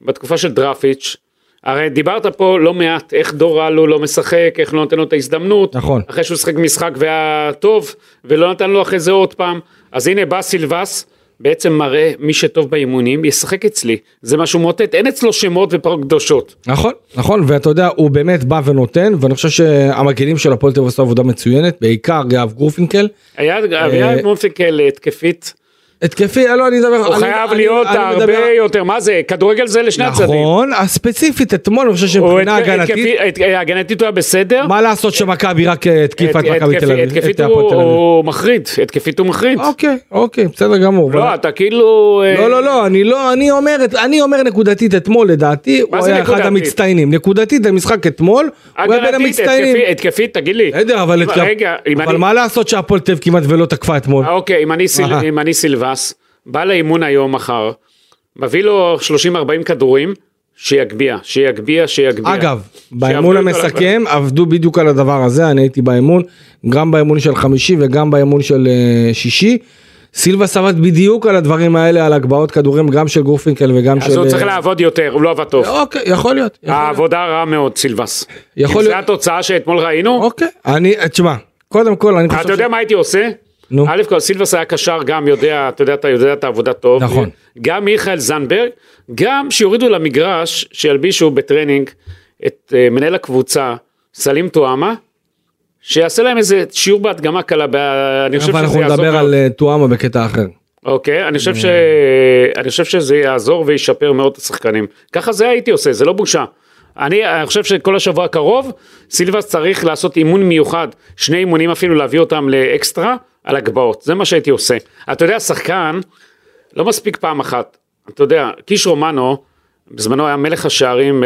בתקופה של דרפיץ', הרי דיברת פה לא מעט איך דור הלו לא משחק, איך לא נותן לו את ההזדמנות,
נכון.
אחרי שהוא שיחק משחק והיה טוב, ולא נתן לו אחרי זה עוד פעם, אז הנה בא סילבס, בעצם מראה מי שטוב באימונים, ישחק אצלי, זה משהו מוטט, אין אצלו שמות ופרות קדושות.
נכון, נכון, ואתה יודע, הוא באמת בא ונותן, ואני חושב שהמגנים של הפועל תל עשו עבודה מצוינת, בעיקר יהב גורפינקל,
היה, היה מונפיקל התקפית,
התקפי, לא, אני מדבר...
הוא
אני-
חייב
אני-
להיות
אני
הרבה
מדבר-
יותר, מה זה, כדורגל זה לשני הצדדים.
נכון, ספציפית אתמול אני חושב שמבחינה הגנתית,
הת- הגנתית הוא היה בסדר.
מה לעשות שמכבי רק אה, התקיפה את מכבי תל אביב,
התקפית הוא- מחריד, התקפית הוא מחריד.
אוקיי, אוקיי, בסדר גמור.
לא, אתה כאילו... אה,
לא, לא, לא, אני לא, אני אומר, אני אומר נקודתית אתמול, לדעתי, הוא היה אחד? המצטיינים. נקודתית, המשחק אתמול, הוא היה בין המצטיינים.
התקפי- התקפית, תגיד לי.
בסדר, אבל. מה לעשות שהפועל תל כמעט ולא תקפה אתמול?
אה, אוקיי, אם אני סיל- סילבס, בא לאימון היום מחר, מביא לו 30-40 כדורים, שיגביה, שיגביה, שיגביה.
אגב, באימון המסכם עבדו בדיוק על הדבר הזה, אני הייתי באימון, גם באימון של חמישי וגם באימון של אה, שישי. סילבס עבד בדיוק על הדברים האלה, על הגבהות כדורים, גם של גורפינקל וגם של...
אז הוא צריך
אה,
לעבוד יותר, הוא לא עבד טוב.
אוקיי, יכול להיות. יכול להיות.
העבודה רעה מאוד, סילבס.
יכול להיות.
התוצאה שאתמול ראינו,
אוקיי, אני, תשמע, קודם כל אני חושב...
אתה יודע מה הייתי עושה?
נו.
א' כל סילבס היה קשר גם יודע, אתה יודע, אתה יודע את העבודה טוב.
נכון.
גם מיכאל זנדברג, גם שיורידו למגרש, שילבישו בטרנינג את אה, מנהל הקבוצה, סלים טועמה, שיעשה להם איזה שיעור בהדגמה קלה, ב- אני חושב
אבל
שזה
אנחנו
יעזור
נדבר
מאוד.
על אה, טואמה בקטע אחר.
אוקיי, אני חושב, ש... אני חושב שזה יעזור וישפר מאוד את השחקנים. ככה זה הייתי עושה, זה לא בושה. אני, אני חושב שכל השבוע הקרוב, סילבס צריך לעשות אימון מיוחד, שני אימונים אפילו להביא אותם לאקסטרה, על הגבהות, זה מה שהייתי עושה. אתה יודע, שחקן, לא מספיק פעם אחת. אתה יודע, קיש רומנו, בזמנו היה מלך השערים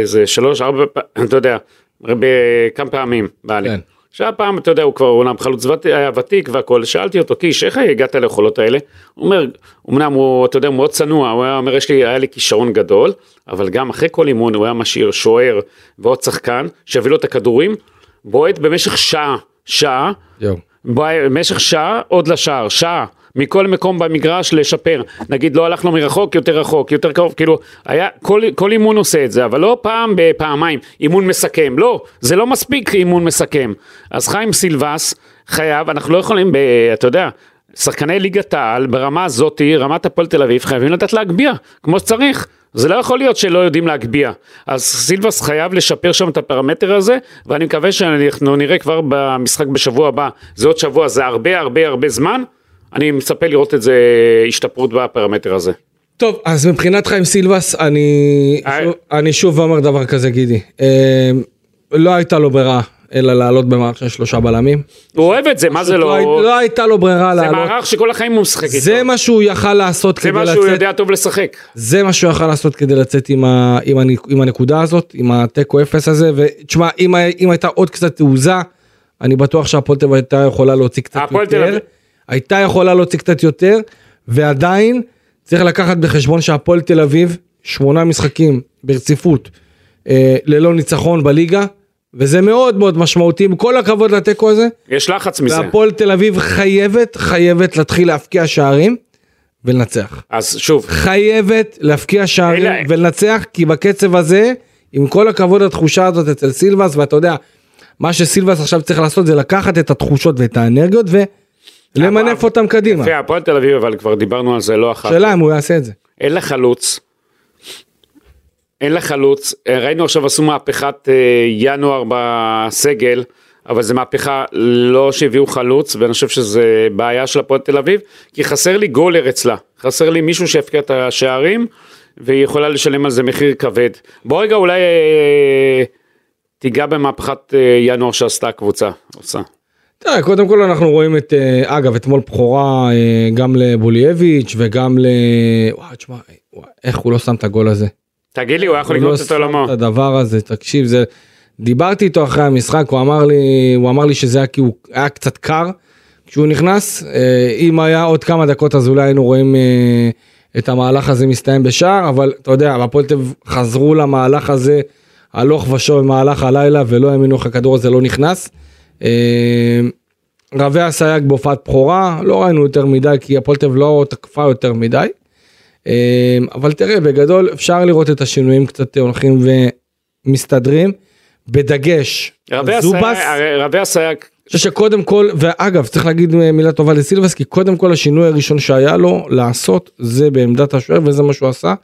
איזה שלוש, ארבע, אתה יודע, בכמה פעמים, בעלי.
כן.
עכשיו פעם, אתה יודע, הוא כבר אומנם חלוץ ות- היה ותיק והכל, שאלתי אותו, קיש, איך הגעת ליכולות האלה? הוא אומר, אמנם הוא, אתה יודע, הוא מאוד צנוע, הוא היה אומר, יש לי, היה לי כישרון גדול, אבל גם אחרי כל אימון הוא היה משאיר שוער ועוד שחקן, שיביא לו את הכדורים, בועט במשך שעה, שעה,
יואו.
במשך שעה עוד לשער, שעה, מכל מקום במגרש לשפר. נגיד לא הלך לו מרחוק, יותר רחוק, יותר קרוב, כאילו, היה, כל, כל אימון עושה את זה, אבל לא פעם בפעמיים, אימון מסכם, לא, זה לא מספיק אימון מסכם. אז חיים סילבס חייב, אנחנו לא יכולים, ב, אתה יודע, שחקני ליגת העל ברמה הזאתי, רמת הפועל תל אביב, חייבים לדעת להגביה, כמו שצריך. זה לא יכול להיות שלא יודעים להגביה. אז סילבס חייב לשפר שם את הפרמטר הזה, ואני מקווה שאנחנו נראה כבר במשחק בשבוע הבא, זה עוד שבוע, זה הרבה הרבה הרבה זמן, אני מצפה לראות את זה השתפרות בפרמטר הזה.
טוב, אז מבחינת חיים סילבס, אני,
אה.
שוב, אני שוב אומר דבר כזה, גידי. אה, לא הייתה לו ברירה, אלא לעלות במערך של שלושה בלמים.
הוא אוהב את זה, מה זה
לא,
לא...
לא הייתה לו ברירה
זה
לעלות.
מערך שכל החיים הוא משחק איתו.
זה מה שהוא יכל לעשות
זה
כדי
מה
לצאת.
שהוא יודע טוב לשחק.
זה מה שהוא יכל לעשות כדי לצאת עם, ה, עם, הנ, עם הנקודה הזאת, עם התיקו אפס הזה, ותשמע, אם, היה- אם הייתה עוד קצת תעוזה, אני בטוח שהפועל תל אביב הייתה יכולה להוציא קצת יותר, הייתה יכולה להוציא קצת יותר, ועדיין צריך לקחת בחשבון שהפועל תל אביב, שמונה משחקים ברציפות, אה, ללא ניצחון בליגה, וזה מאוד מאוד משמעותי, עם כל הכבוד לתיקו הזה,
יש לחץ מזה.
והפועל תל אביב חייבת, חייבת להתחיל להבקיע שערים ולנצח.
אז שוב,
חייבת להבקיע שערים
אלה-
ולנצח, כי בקצב הזה, עם כל הכבוד לתחושה הזאת אצל סילבס, ואתה יודע, מה שסילבס עכשיו צריך לעשות זה לקחת את התחושות ואת האנרגיות ולמנף אותם קדימה.
יפה, הפועל תל אביב, אבל כבר דיברנו על זה לא אחת.
שאלה אם הוא יעשה את זה.
אין לה חלוץ. אין לה חלוץ. אה, ראינו עכשיו עשו מהפכת אה, ינואר בסגל, אבל זו מהפכה לא שהביאו חלוץ, ואני חושב שזה בעיה של הפועל תל אביב, כי חסר לי גולר אצלה. חסר לי מישהו שיפקיע את השערים, והיא יכולה לשלם על זה מחיר כבד. בוא רגע אולי אה, תיגע במהפכת ינואר שעשתה הקבוצה. עושה.
תראה, קודם כל אנחנו רואים את, אגב, אתמול בכורה גם לבולייביץ' וגם ל... וואי, תשמע, איך הוא לא שם את הגול הזה.
תגיד לי, הוא היה יכול
הוא לא
לקנות את
שם
עולמו.
את הדבר הזה, תקשיב, זה... דיברתי איתו אחרי המשחק, הוא אמר לי, הוא אמר לי שזה היה כי הוא היה קצת קר כשהוא נכנס, אה, אם היה עוד כמה דקות אז אולי היינו רואים אה, את המהלך הזה מסתיים בשער, אבל אתה יודע, הפועל תל חזרו למהלך הזה הלוך ושוב במהלך הלילה ולא האמינו איך הכדור הזה לא נכנס. אה, רבי אסייג בהופעת בכורה, לא ראינו יותר מדי כי הפועל תל לא תקפה יותר מדי. אה, אבל תראה, בגדול אפשר לראות את השינויים קצת הולכים ומסתדרים, בדגש,
רבי
זובס,
רבי
אני חושב שקודם כל, ואגב צריך להגיד מילה טובה לסילבס, כי קודם כל השינוי הראשון שהיה לו לעשות זה בעמדת השוער וזה מה שהוא עשה.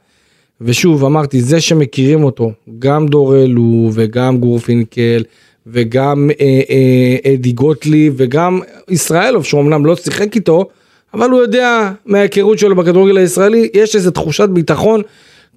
ושוב אמרתי זה שמכירים אותו גם דורלו וגם גורפינקל וגם אה, אה, אדי גוטליב וגם ישראלוב שאומנם לא שיחק איתו אבל הוא יודע מההיכרות שלו בכדורגל הישראלי, יש איזו תחושת ביטחון.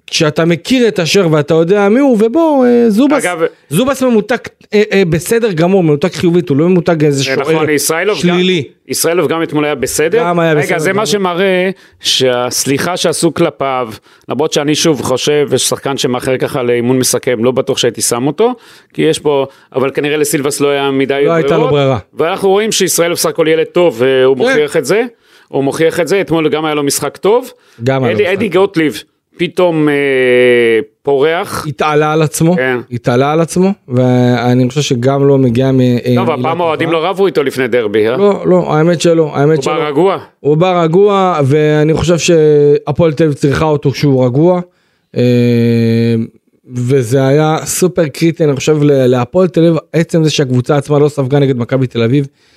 כשאתה מכיר את אשר ואתה יודע מי הוא, ובוא, אה, זובס,
אגב-
זובס ממותג אה, אה, בסדר גמור, ממותג חיובית, הוא לא ממותג איזה
זה
שוער
נכון, ישראלוב גם,
שלילי.
ישראלוב גם אתמול היה בסדר.
גם היה בסדר
רגע, זה
גמור.
מה שמראה שהסליחה שעשו כלפיו, למרות שאני שוב חושב, יש שחקן שמאחר ככה לאימון מסכם, לא בטוח שהייתי שם אותו, כי יש פה, אבל כנראה לסילבס לא היה מדי
לא הייתה לו ברירה.
ואנחנו רואים שישראלוב בסך הכל ילד טוב, והוא מוכיח את זה. הוא מוכיח את זה, אתמול גם היה לו משחק טוב.
גם היה לו משחק
אדי גוטליב פתאום אה, פורח.
התעלה על עצמו,
כן.
התעלה על עצמו, ואני חושב שגם לא מגיע מ...
טוב, הפעם האוהדים לא רבו איתו לפני דרבי, אה?
לא, לא, האמת שלא, האמת
הוא
שלא.
בא רגוע.
הוא בא רגוע, ואני חושב שהפועל תל אביב צריכה אותו כשהוא רגוע. אה, וזה היה סופר קריטי, אני חושב, להפועל תל אביב, עצם זה שהקבוצה עצמה לא ספגה נגד מכבי תל אביב, אה,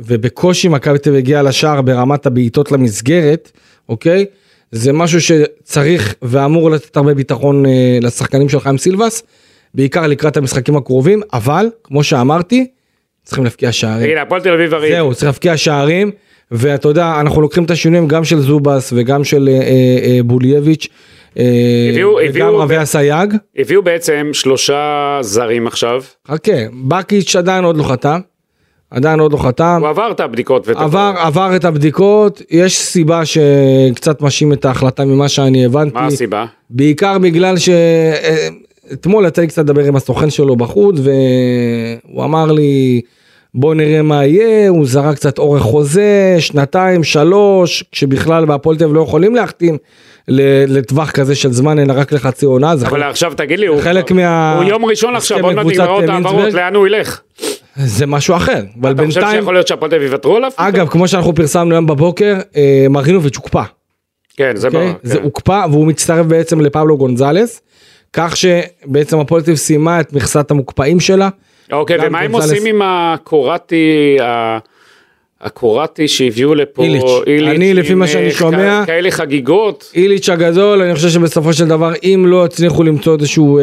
ובקושי מכבי תל אביב הגיעה לשער ברמת הבעיטות למסגרת, אוקיי? זה משהו שצריך ואמור לתת הרבה ביטחון אה, לשחקנים של חיים סילבס, בעיקר לקראת המשחקים הקרובים, אבל, כמו שאמרתי, צריכים להבקיע שערים.
הנה, הפועל תל אביב הרי...
זהו, צריך להבקיע שערים, ואתה יודע, אנחנו לוקחים את השינויים גם של זובס וגם של אה, אה, אה, בולייביץ', אה,
הביאו-
וגם רבי אסייג.
הביאו בעצם שלושה זרים עכשיו,
חכה, בקיץ' עדיין עוד לא חתם, עדיין עוד לא חתם,
הוא עבר את הבדיקות. ואת
עבר, עבר את הבדיקות, יש סיבה שקצת מאשים את ההחלטה ממה שאני הבנתי.
מה הסיבה?
בעיקר בגלל שאתמול יצא לי קצת לדבר עם הסוכן שלו בחוץ והוא אמר לי בוא נראה מה יהיה, הוא זרק קצת אורך חוזה, שנתיים, שלוש, כשבכלל בהפועל תל אביב לא יכולים להחתים לטווח כזה של זמן אלא רק לחצי עונה, זה
אבל
חלק,
עכשיו תגיד לי, הוא-
חלק מה-
הוא יום ראשון עכשיו, עוד מעט נגמרות. העברות, לאן הוא ילך?
זה משהו אחר, אבל
אתה חושב
בינתיים,
שיכול להיות שהפועל תל אביב יוותרו עליו?
אגב כמו שאנחנו פרסמנו היום בבוקר, אה, מרינוביץ' הוקפא.
כן, זה
אוקיי?
ברור.
זה
כן.
הוקפא והוא מצטרף בעצם לפבלו גונזלס, כך שבעצם הפועל תל אביב סיימה את מכסת המוקפאים שלה.
אוקיי, ומה הם
גונזלס-
עושים עם הקורטי, ה- הקורטי שהביאו לפה,
איליץ'. אני, לפי מה שאני
אה,
שומע-
כ- כאלה חגיגות,
איליץ' הגדול, אני חושב שבסופו של דבר, אם לא הצליחו למצוא איזשהו אה,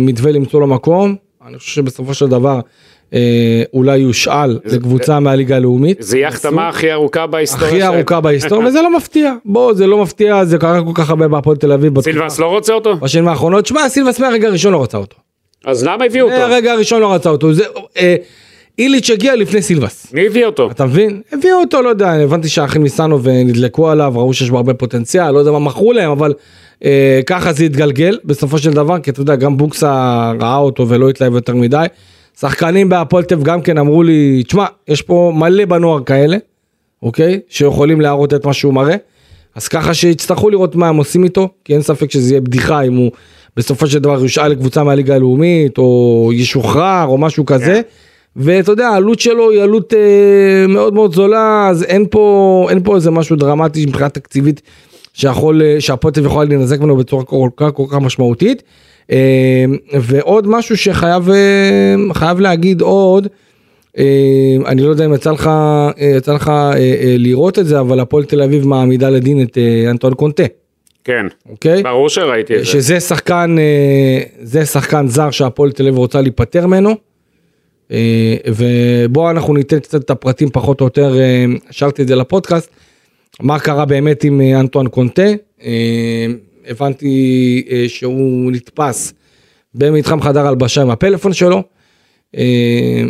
מתווה למצוא לו מקום, אני חושב שבסופו של דבר אולי יושאל לקבוצה מהליגה הלאומית.
זה יהיה החתמה הכי ארוכה בהיסטוריה.
הכי. ארוכה בהיסטוריה, וזה לא מפתיע. בוא, זה לא מפתיע, זה קרה כל כך הרבה בהפועל תל אביב.
סילבס לא רוצה אותו?
בשנים האחרונות. שמע, סילבס מהרגע הראשון לא רצה אותו.
אז למה הביאו אותו?
מהרגע הראשון לא רצה אותו. זה, אה, איליץ' הגיע לפני סילבס.
מי הביא אותו?
אתה מבין? הביאו אותו, לא יודע, הבנתי שהאחים ניסנוב נדלקו עליו, ראו שיש בו הרבה פוטנציאל, לא יודע מה מכרו להם, אבל אה, ככה זה התגלגל בסופו של דבר, כי אתה יודע, גם בוקסה ראה אותו ולא התלהב יותר מדי. שחקנים בהפועל תל גם כן אמרו לי, תשמע, יש פה מלא בנוער כאלה, אוקיי? שיכולים להראות את מה שהוא מראה. אז ככה שיצטרכו לראות מה הם עושים איתו, כי אין ספק שזה יהיה בדיחה אם הוא בסופו של דבר יושאל לקבוצה מהליגה הלאומית, או ישוחרר, או משהו כזה. ואתה יודע, העלות שלו היא עלות אה, מאוד מאוד זולה, אז אין פה, אין פה איזה משהו דרמטי מבחינה תקציבית שיכול, אה, אביב יכולה להינזק ממנו בצורה כל כך כל כך משמעותית. אה, ועוד משהו שחייב אה, חייב להגיד עוד, אה, אני לא יודע אם יצא לך, יצא לך לראות את זה, אבל הפועל תל אביב מעמידה לדין את אנטואן קונטה,
כן,
אוקיי?
ברור שראיתי את זה.
שזה שחקן, זה שחקן זר שהפועל תל אביב רוצה להיפטר ממנו. אה, ובוא אנחנו ניתן קצת את הפרטים פחות או יותר, השארתי את זה לפודקאסט, מה קרה באמת עם אנטואן קונטה. אה, הבנתי אה, שהוא נתפס במתחם חדר הלבשה עם הפלאפון שלו. אה,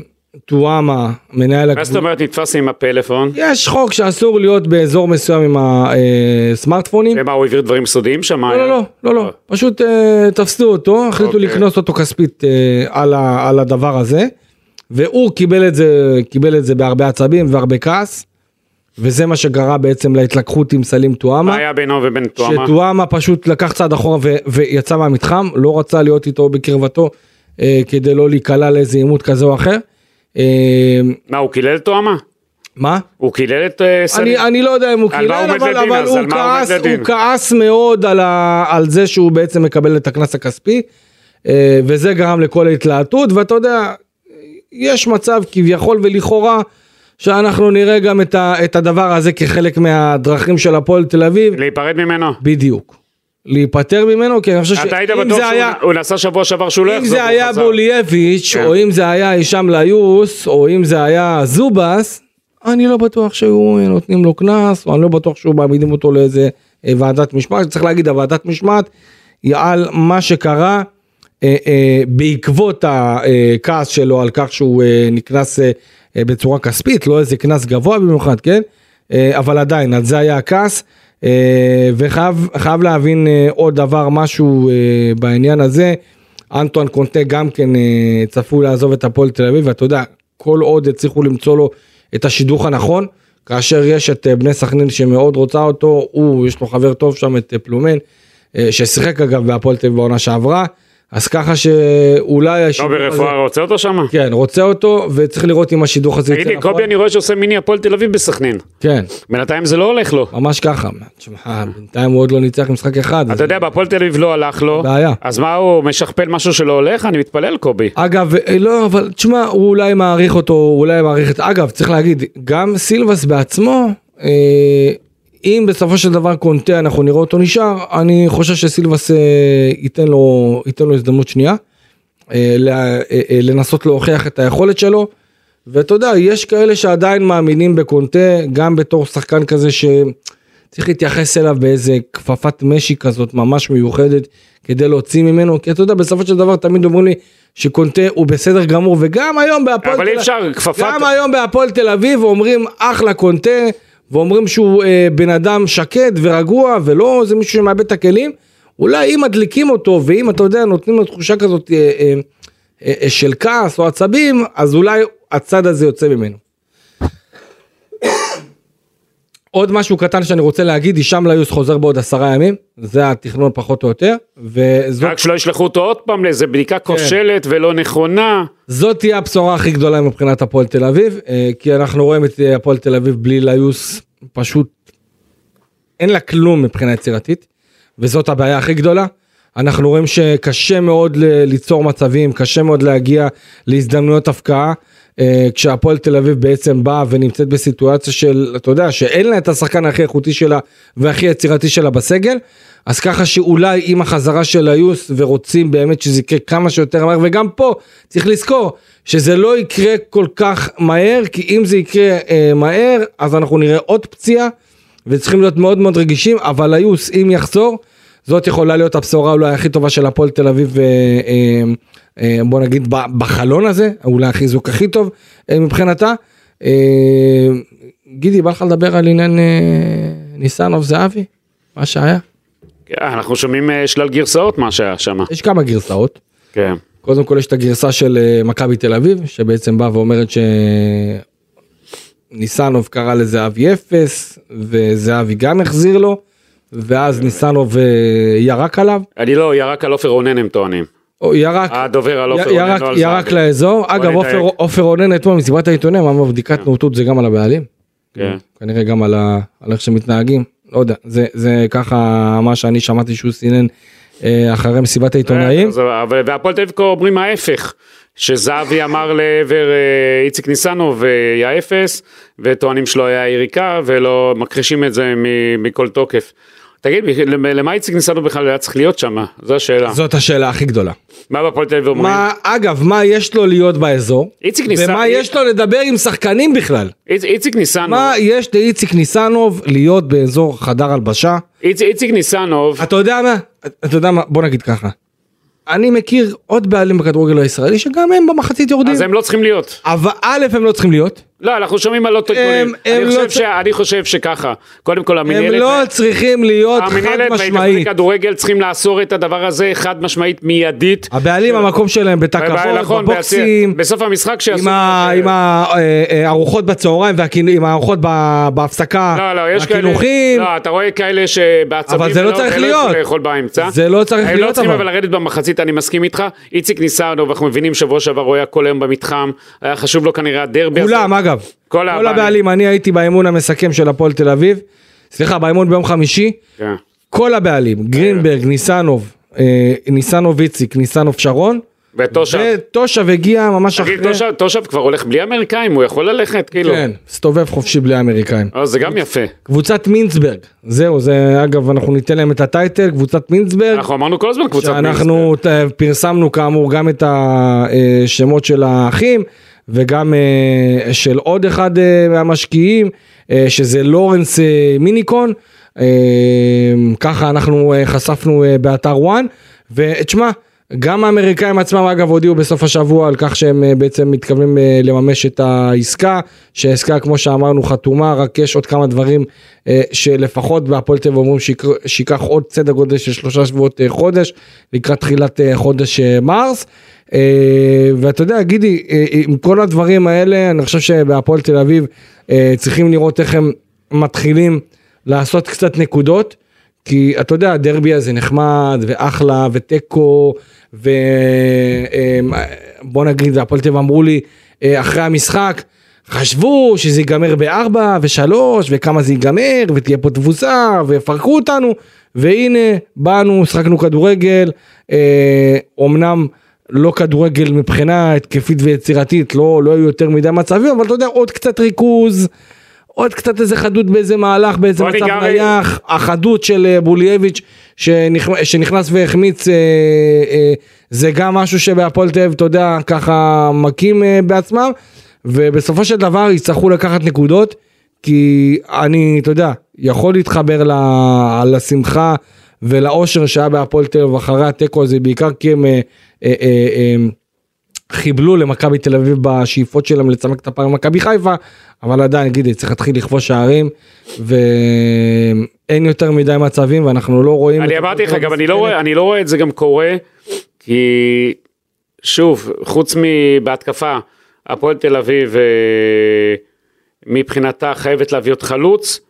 טואמה, מנהל
מה זאת אומרת נתפס עם הפלאפון?
יש חוק שאסור להיות באזור מסוים עם הסמארטפונים.
ומה, הוא העביר דברים סודיים שם?
לא, לא, לא, לא, לא, פשוט אה, תפסו אותו, החליטו
אוקיי.
לקנוס אותו כספית אה, על הדבר הזה, והוא קיבל את זה, קיבל את זה בהרבה עצבים והרבה כעס, וזה מה שגרם בעצם להתלקחות עם סלים
מה
טועמה,
היה בינו ובין טועמה?
שטועמה פשוט לקח צעד אחורה ו, ויצא מהמתחם, לא רצה להיות איתו בקרבתו אה, כדי לא להיקלע לאיזה עימות כזה או אחר. אה,
מה, הוא קילל טועמה?
מה?
הוא קילל את אה, סלי?
אני, אני לא יודע אם הוא
מה
קילל,
הוא
אבל,
לדין
אבל? הוא,
מה הוא
כעס,
לדין?
הוא כעס מאוד על, ה, על זה שהוא בעצם מקבל את הקנס הכספי, אה, וזה גרם לכל ההתלהטות, ואתה יודע, יש מצב כביכול ולכאורה, שאנחנו נראה גם את, ה, את הדבר הזה כחלק מהדרכים של הפועל תל אביב,
להיפרד ממנו?
בדיוק. להיפטר ממנו, כי אני חושב
אתה היית
שאם
בטוח
זה היה...
שהוא נסע שבוע שעבר שהוא לא
אם
יחזור,
זה
והוא
היה. בולייביץ',
כן.
או אם זה היה הישאם ליוס, או אם זה היה זובס, אני לא בטוח שהיו נותנים לו קנס, או אני לא בטוח שהיו מעמידים אותו לאיזה אה, ועדת משמעת. צריך להגיד, הוועדת משמעת היא על מה שקרה אה, אה, בעקבות הכעס שלו על כך שהוא אה, נקנס אה, אה, בצורה כספית, לא איזה קנס גבוה במיוחד, כן? אה, אבל עדיין, על זה היה הכעס. אה, וחייב חייב להבין אה, עוד דבר, משהו אה, בעניין הזה. אנטואן קונטה גם כן אה, צפוי לעזוב את הפועל תל אביב, ואתה יודע, כל עוד הצליחו למצוא לו את השידוך הנכון, כאשר יש את אה, בני סכנין שמאוד רוצה אותו, הוא, יש לו חבר טוב שם, את אה, פלומן, אה, ששיחק אגב בהפועל תל אביב בעונה שעברה, אז ככה שאולי השידוך הזה,
ברפואה רוצה אותו שם?
כן, רוצה אותו, וצריך לראות אם השידוך הזה
תגיד לי. קובי אני רואה שעושה מיני הפועל תל אביב בסכנין.
כן,
בינתיים זה לא הולך לו.
ממש ככה. תשמע, בינתיים הוא עוד לא ניצח משחק אחד.
אתה יודע, בהפועל תל אביב לא הלך לו.
בעיה.
אז מה, הוא משכפל משהו שלא הולך? אני מתפלל, קובי.
אגב, אה, לא, אבל תשמע, הוא אולי מעריך אותו, הוא אולי מעריך את... אגב, צריך להגיד, גם סילבס בעצמו, אה, אם בסופו של דבר קונטה אנחנו נראה אותו נשאר, אני חושב שסילבס אה, ייתן לו, ייתן לו הזדמנות שנייה, אה, אה, לנסות להוכיח את היכולת שלו, ואתה יודע, יש כאלה שעדיין מאמינים בקונטה, גם בתור שחקן כזה שצריך להתייחס אליו באיזה כפפת משי כזאת ממש מיוחדת, כדי להוציא ממנו, כי אתה יודע, בסופו של דבר תמיד אומרים לי שקונטה הוא בסדר גמור, וגם היום בהפועל תל
אפשר, כפפת...
גם היום בהפועל תל אביב אומרים אחלה קונטה, ואומרים שהוא אה, בן אדם שקט ורגוע, ולא איזה מישהו שמאבד את הכלים. אולי אם מדליקים אותו, ואם אתה יודע, נותנים לו תחושה כזאת אה, אה, אה, של כעס או עצבים, אז אולי הצד הזה יוצא ממנו. עוד משהו קטן שאני רוצה להגיד, הישאם ליוס חוזר בעוד עשרה ימים, זה התכנון פחות או יותר, וזאת
רק שלא ישלחו אותו עוד פעם לאיזה בדיקה
כן.
כושלת ולא נכונה.
זאת תהיה הבשורה הכי גדולה מבחינת הפועל תל אביב, אה, כי אנחנו רואים את אה, הפועל תל אביב בלי ליוס, פשוט אין לה כלום מבחינה יצירתית, וזאת הבעיה הכי גדולה. אנחנו רואים שקשה מאוד ליצור מצבים, קשה מאוד להגיע להזדמנויות הפקעה, כשהפועל תל אביב בעצם באה ונמצאת בסיטואציה של, אתה יודע, שאין לה את השחקן הכי איכותי שלה והכי יצירתי שלה בסגל, אז ככה שאולי עם החזרה של היוס ורוצים באמת שזה יקרה כמה שיותר מהר, וגם פה צריך לזכור שזה לא יקרה כל כך מהר, כי אם זה יקרה אה, מהר, אז אנחנו נראה עוד פציעה, וצריכים להיות מאוד מאוד רגישים, אבל היוס אם יחזור, זאת יכולה להיות הבשורה אולי הכי טובה של הפועל תל אביב, אה, אה, אה, בוא נגיד בחלון הזה, אולי החיזוק הכי טוב מבחינתה. גידי, בא לך לדבר על עניין ניסנוב זהבי? מה שהיה?
כן, אנחנו שומעים שלל גרסאות מה שהיה שם.
יש כמה גרסאות.
כן.
קודם כל יש את הגרסה של מכבי תל אביב, שבעצם באה ואומרת שניסנוב קרא לזהבי אפס, וזהבי גם החזיר לו, ואז ניסנוב אה, ירק עליו,
אני לא, ירק על עופר רונן הם טוענים.
ירק,
הדובר על עופר רונן,
ירק,
לא על
ירק
זהבי.
לאזור, אגב. עופר- רונן אתמול מסיבת העיתונאים אמר בבדיקת נאותות זה גם על הבעלים,
כן.
כנראה גם על איך שמתנהגים, לא יודע, זה- ככה מה שאני שמעתי שהוא סינן אה, אחרי מסיבת העיתונאים.
אבל- והפועל תל אביב אומרים ההפך. שזהבי אמר לעבר אה, איציק ניסנוב אה, היה אפס וטוענים שלא היה יריקה ולא מכחישים את זה מכל תוקף. תגיד, למ- למה איציק ניסנוב בכלל היה צריך להיות שם? זו השאלה.
זאת השאלה הכי גדולה.
מה בהפועל תל אביב אומרים?
אגב, מה יש לו להיות באזור?
איציק ניסן-
ומה יש לו לדבר עם שחקנים בכלל?
איצ- איציק ניסנוב,
מה יש לאיציק ניסנוב להיות באזור חדר הלבשה?
איצ- איציק ניסנוב,
אתה יודע מה? אתה יודע מה? בוא נגיד ככה. אני מכיר עוד בעלים בכדורגל הישראלי שגם הם במחצית יורדים.
אז הם לא צריכים להיות.
אבל א' הם לא צריכים להיות.
לא, אנחנו שומעים על לא.
הם
אני
לא צ-
אני חושב שככה, קודם כל
הם
המנהלת...
לא צריכים להיות חד
המנהלת וההתאחדות
משמעית.
לכדורגל צריכים לאסור את הדבר הזה חד משמעית מיידית.
הבעלים המקום שלהם בתא כבוד,
נכון,
בבוקסים,
בסוף המשחק שיעשו...
עם ה- עם הארוחות בצהריים והארוחות בהפסקה,
לא, לא, יש כאלה... לא, אתה רואה כאלה שבעצבים...
אבל זה לא צריך להיות. זה לא צריך
הם לא
להיות,
צריכים
אבל.
לרדת במחצית, אני מסכים איתך. איציק ניסנוב, אנחנו מבינים שבוע שעבר הוא היה כל היום במתחם. היה חשוב לו כנראה הדרבי.
כולם אגב,
כל
כל
הבעלים.
אני הייתי באימון המסכם של הפועל תל אביב, סליחה באימון ביום חמישי,
כן.
כל הבעלים, גרינברג, ניסנוב, אה, ניסנוב איציק, ניסנוב שרון,
ותושב.
וטושב הגיע ממש
תגיד,
אחרי,
תושב- תושב כבר הולך בלי אמריקאים? הוא יכול ללכת? כאילו.
כן, הסתובב חופשי בלי האמריקאים.
אה, זה גם יפה.
קבוצת מינסברג, זהו, זה אגב אנחנו ניתן להם את הטייטל, קבוצת מינסברג,
אנחנו אמרנו כל הזמן קבוצת
שאנחנו ת- פרסמנו כאמור גם את השמות של האחים, וגם אה, של עוד אחד אה, מהמשקיעים, אה, שזה לורנס מיניקון, ככה אנחנו חשפנו באתר וואן, ותשמע, גם האמריקאים עצמם אגב הודיעו בסוף השבוע על כך שהם בעצם מתכוונים לממש את העסקה, שהעסקה כמו שאמרנו חתומה, רק יש עוד כמה דברים שלפחות בהפועל תל אביב אומרים שייקח עוד סדר גודל של שלושה שבועות חודש, לקראת תחילת חודש מרס. אה, ואתה יודע, גידי, אה, עם כל הדברים האלה, אני חושב שבהפועל תל אביב אה, צריכים לראות איך הם מתחילים לעשות קצת נקודות. כי אתה יודע, הדרבי הזה נחמד, ואחלה, ותיקו, ובוא נגיד, הפועל תל אביב אמרו לי אה, אחרי המשחק, חשבו שזה ייגמר בארבע ושלוש, וכמה זה ייגמר, ותהיה פה תבוסה, ויפרקו אותנו, והנה, באנו, שחקנו כדורגל, אה, אומנם לא כדורגל מבחינה התקפית ויצירתית, לא, לא היו יותר מדי מצבים, אבל אתה יודע, עוד קצת ריכוז. עוד קצת איזה חדות באיזה מהלך, באיזה מצב נייח, החדות של אה, בולייביץ' שנכ- שנכנס והחמיץ, אה, אה, זה גם משהו שבהפועל תל אביב, אתה יודע, ככה מכים אה, בעצמם, ובסופו של דבר יצטרכו לקחת נקודות, כי אני, אתה יודע, יכול להתחבר ל- לשמחה ולאושר שהיה בהפועל תל אביב אחרי התיקו הזה, בעיקר כי הם... אה, אה, אה, חיבלו למכבי תל אביב בשאיפות שלהם לצמק את הפער עם מכבי חיפה, אבל עדיין, גידי, צריך להתחיל לכבוש שערים, ואין יותר מדי מצבים, ואנחנו לא רואים...
אני אמרתי לך, גם אני לא, רואה. אני לא רואה את זה גם קורה, כי שוב, חוץ מבהתקפה, הפועל תל אביב מבחינתה חייבת להביא עוד חלוץ,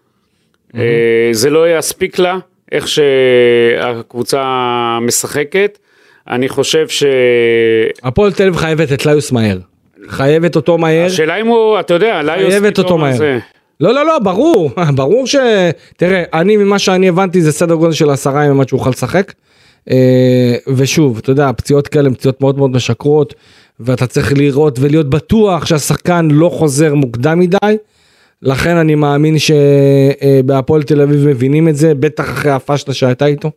זה לא יספיק לה, איך שהקבוצה משחקת. אני חושב
הפועל תל אביב חייבת את ליוס מהר. חייבת אותו מהר.
שהשאלה אם הוא, אתה יודע, ליוס
חייבת אותו מהר.
זה-
לא, לא, לא, ברור, [laughs] ברור ש... תראה, אני ממה שאני הבנתי זה סדר גודל של עשרה ימים עד שהוא יוכל לשחק. אה, ושוב, אתה יודע, פציעות כאלה הן פציעות מאוד מאוד משקרות, ואתה צריך לראות ולהיות בטוח שהשחקן לא חוזר מוקדם מדי. לכן אני מאמין שבהפועל תל אביב מבינים את זה, בטח אחרי הפשלה שהייתה איתו.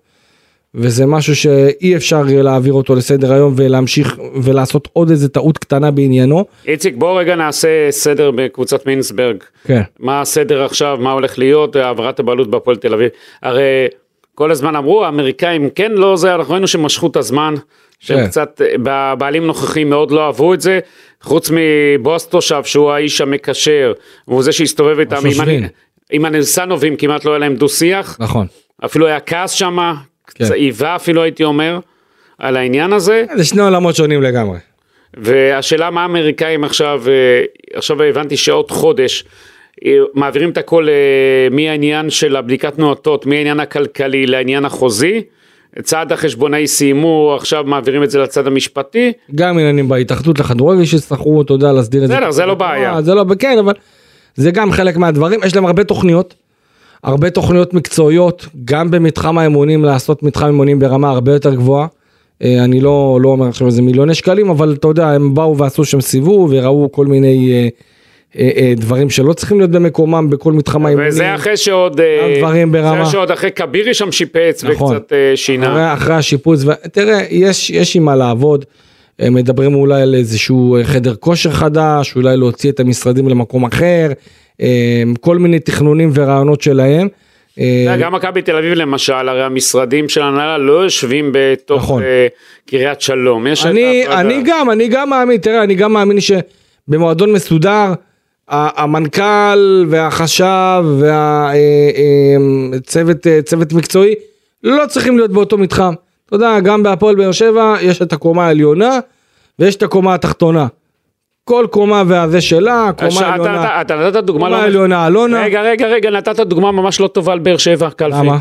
וזה משהו שאי אפשר להעביר אותו לסדר היום ולהמשיך ולעשות עוד איזה טעות קטנה בעניינו.
איציק, בוא רגע נעשה סדר בקבוצת מינסברג.
כן.
מה הסדר עכשיו, מה הולך להיות, העברת הבעלות בהפועל תל אביב. הרי כל הזמן אמרו, האמריקאים כן, לא זה, אנחנו ראינו שמשכו את הזמן, שהם
כן.
קצת, בבעלים נוכחים מאוד לא אהבו את זה, חוץ מבועז תושב, שהוא האיש המקשר, והוא זה שהסתובב איתם, עם, עם הניסנובים כמעט לא היה להם דו שיח,
נכון.
אפילו היה כעס שם,
כן.
איבה אפילו הייתי אומר, על העניין הזה.
זה שני עולמות שונים לגמרי.
והשאלה מה האמריקאים עכשיו, אה, עכשיו הבנתי שעוד חודש אה, מעבירים את הכל אה, מהעניין של הבדיקת נאותות, מהעניין הכלכלי לעניין החוזי. צעד החשבונאי סיימו, עכשיו מעבירים את זה לצד המשפטי.
גם עניינים בהתאחדות לכדורגל שיצטרכו, אתה יודע, להסדיר את זה.
בסדר, זה לא בעיה.
זה לא, כן, אבל זה גם חלק מהדברים. יש להם הרבה תוכניות, הרבה תוכניות מקצועיות, גם במתחם האימונים, לעשות מתחם אימונים ברמה הרבה יותר גבוהה. אה, אני לא, לא אומר עכשיו איזה מיליוני שקלים, אבל אתה יודע, הם באו ועשו שם סיבוב וראו כל מיני אה, אה, אה, דברים שלא צריכים להיות במקומם בכל מתחם האימונים.
וזה אחרי שעוד, אה,
דברים ברמה.
זה שעוד אחרי כבירי שם שיפץ
נכון.
וקצת אה, שינה.
אחרי, אחרי השיפוץ, ותראה, יש, יש עם מה לעבוד. מדברים אולי על איזשהו חדר כושר חדש, אולי להוציא את המשרדים למקום אחר, אה, כל מיני תכנונים ורעיונות שלהם. אה,
גם מכבי תל אביב למשל, הרי המשרדים של הנהלה לא יושבים בתוך
נכון.
אה, קריית שלום. יש
אני. אני גם, אני גם מאמין, תראה, אני גם מאמין שבמועדון מסודר, המנכ"ל והחשב והצוות צוות מקצועי לא צריכים להיות באותו מתחם. אתה יודע, גם בהפועל באר שבע יש את הקומה העליונה ויש את הקומה התחתונה. כל קומה והזה שלה, קומה עליונה,
אתה- נתת דוגמה
קומה
לא...
עליונה אלונה.
רגע, רגע, רגע, נתת דוגמה ממש לא טובה על באר שבע, קלפי.
למה?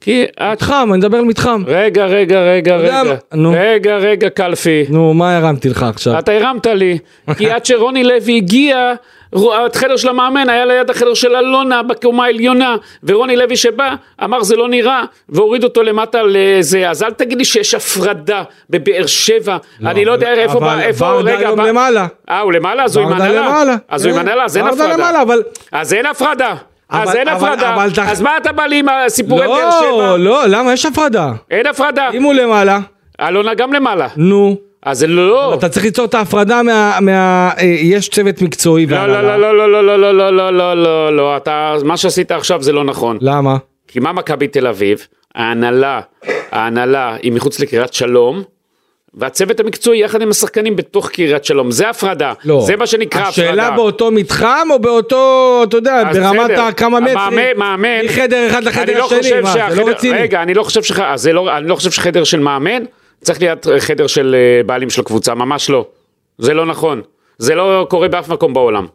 כי את...
מתחם, אני מדבר על מתחם.
רגע, רגע, רגע, רגע.
נו.
רגע, רגע, קלפי.
נו, מה הרמתי לך עכשיו?
אתה הרמת לי. כי [laughs] עד שרוני לוי הגיע, החדר של המאמן היה ליד החדר של אלונה בקומה העליונה, ורוני לוי שבא, אמר זה לא נראה, והוריד אותו למטה לזה. אז אל תגיד לי שיש הפרדה בבאר שבע. אני לא יודע איפה...
אבל
איפה... רגע,
היום
ב-
למעלה.
אה, הוא למעלה? אז הוא עם הנהלה? אז הוא עם
כן.
הנהלה, אז אין הפרדה.
למעלה, אבל-
אז אין הפרדה. אז
אבל-
אין
אבל-
הפרדה.
אבל
אז מה אתה בא לי עם הסיפורי באר שבע?
לא, לא, למה? יש הפרדה.
אין הפרדה.
אם הוא למעלה,
אלונה גם למעלה.
נו.
אז זה לא...
אתה צריך ליצור את ההפרדה מה... מה... אה, יש צוות מקצועי
לא,
והנהלה.
לא, לא, לא, לא, לא, לא, לא, לא, לא, לא, לא, אתה, מה שעשית עכשיו זה לא נכון.
למה?
כי מה מכבי תל אביב? ההנהלה, ההנהלה היא מחוץ לקריית שלום, והצוות המקצועי יחד עם השחקנים בתוך קריית שלום, זה הפרדה,
לא.
זה מה שנקרא הפרדה.
השאלה באותו מתחם או באותו, אתה יודע, ברמת
בסדר.
הכמה מטרים?
מאמן-
מחדר אחד לחדר
אני לא
השני,
חושב
מה, זה לא רציני.
רגע, אני לא חושב שח... לא, אני לא חושב שחדר של מאמן צריך להיות חדר של אה, בעלים של קבוצה, ממש לא. זה לא נכון. זה לא קורה באף מקום בעולם.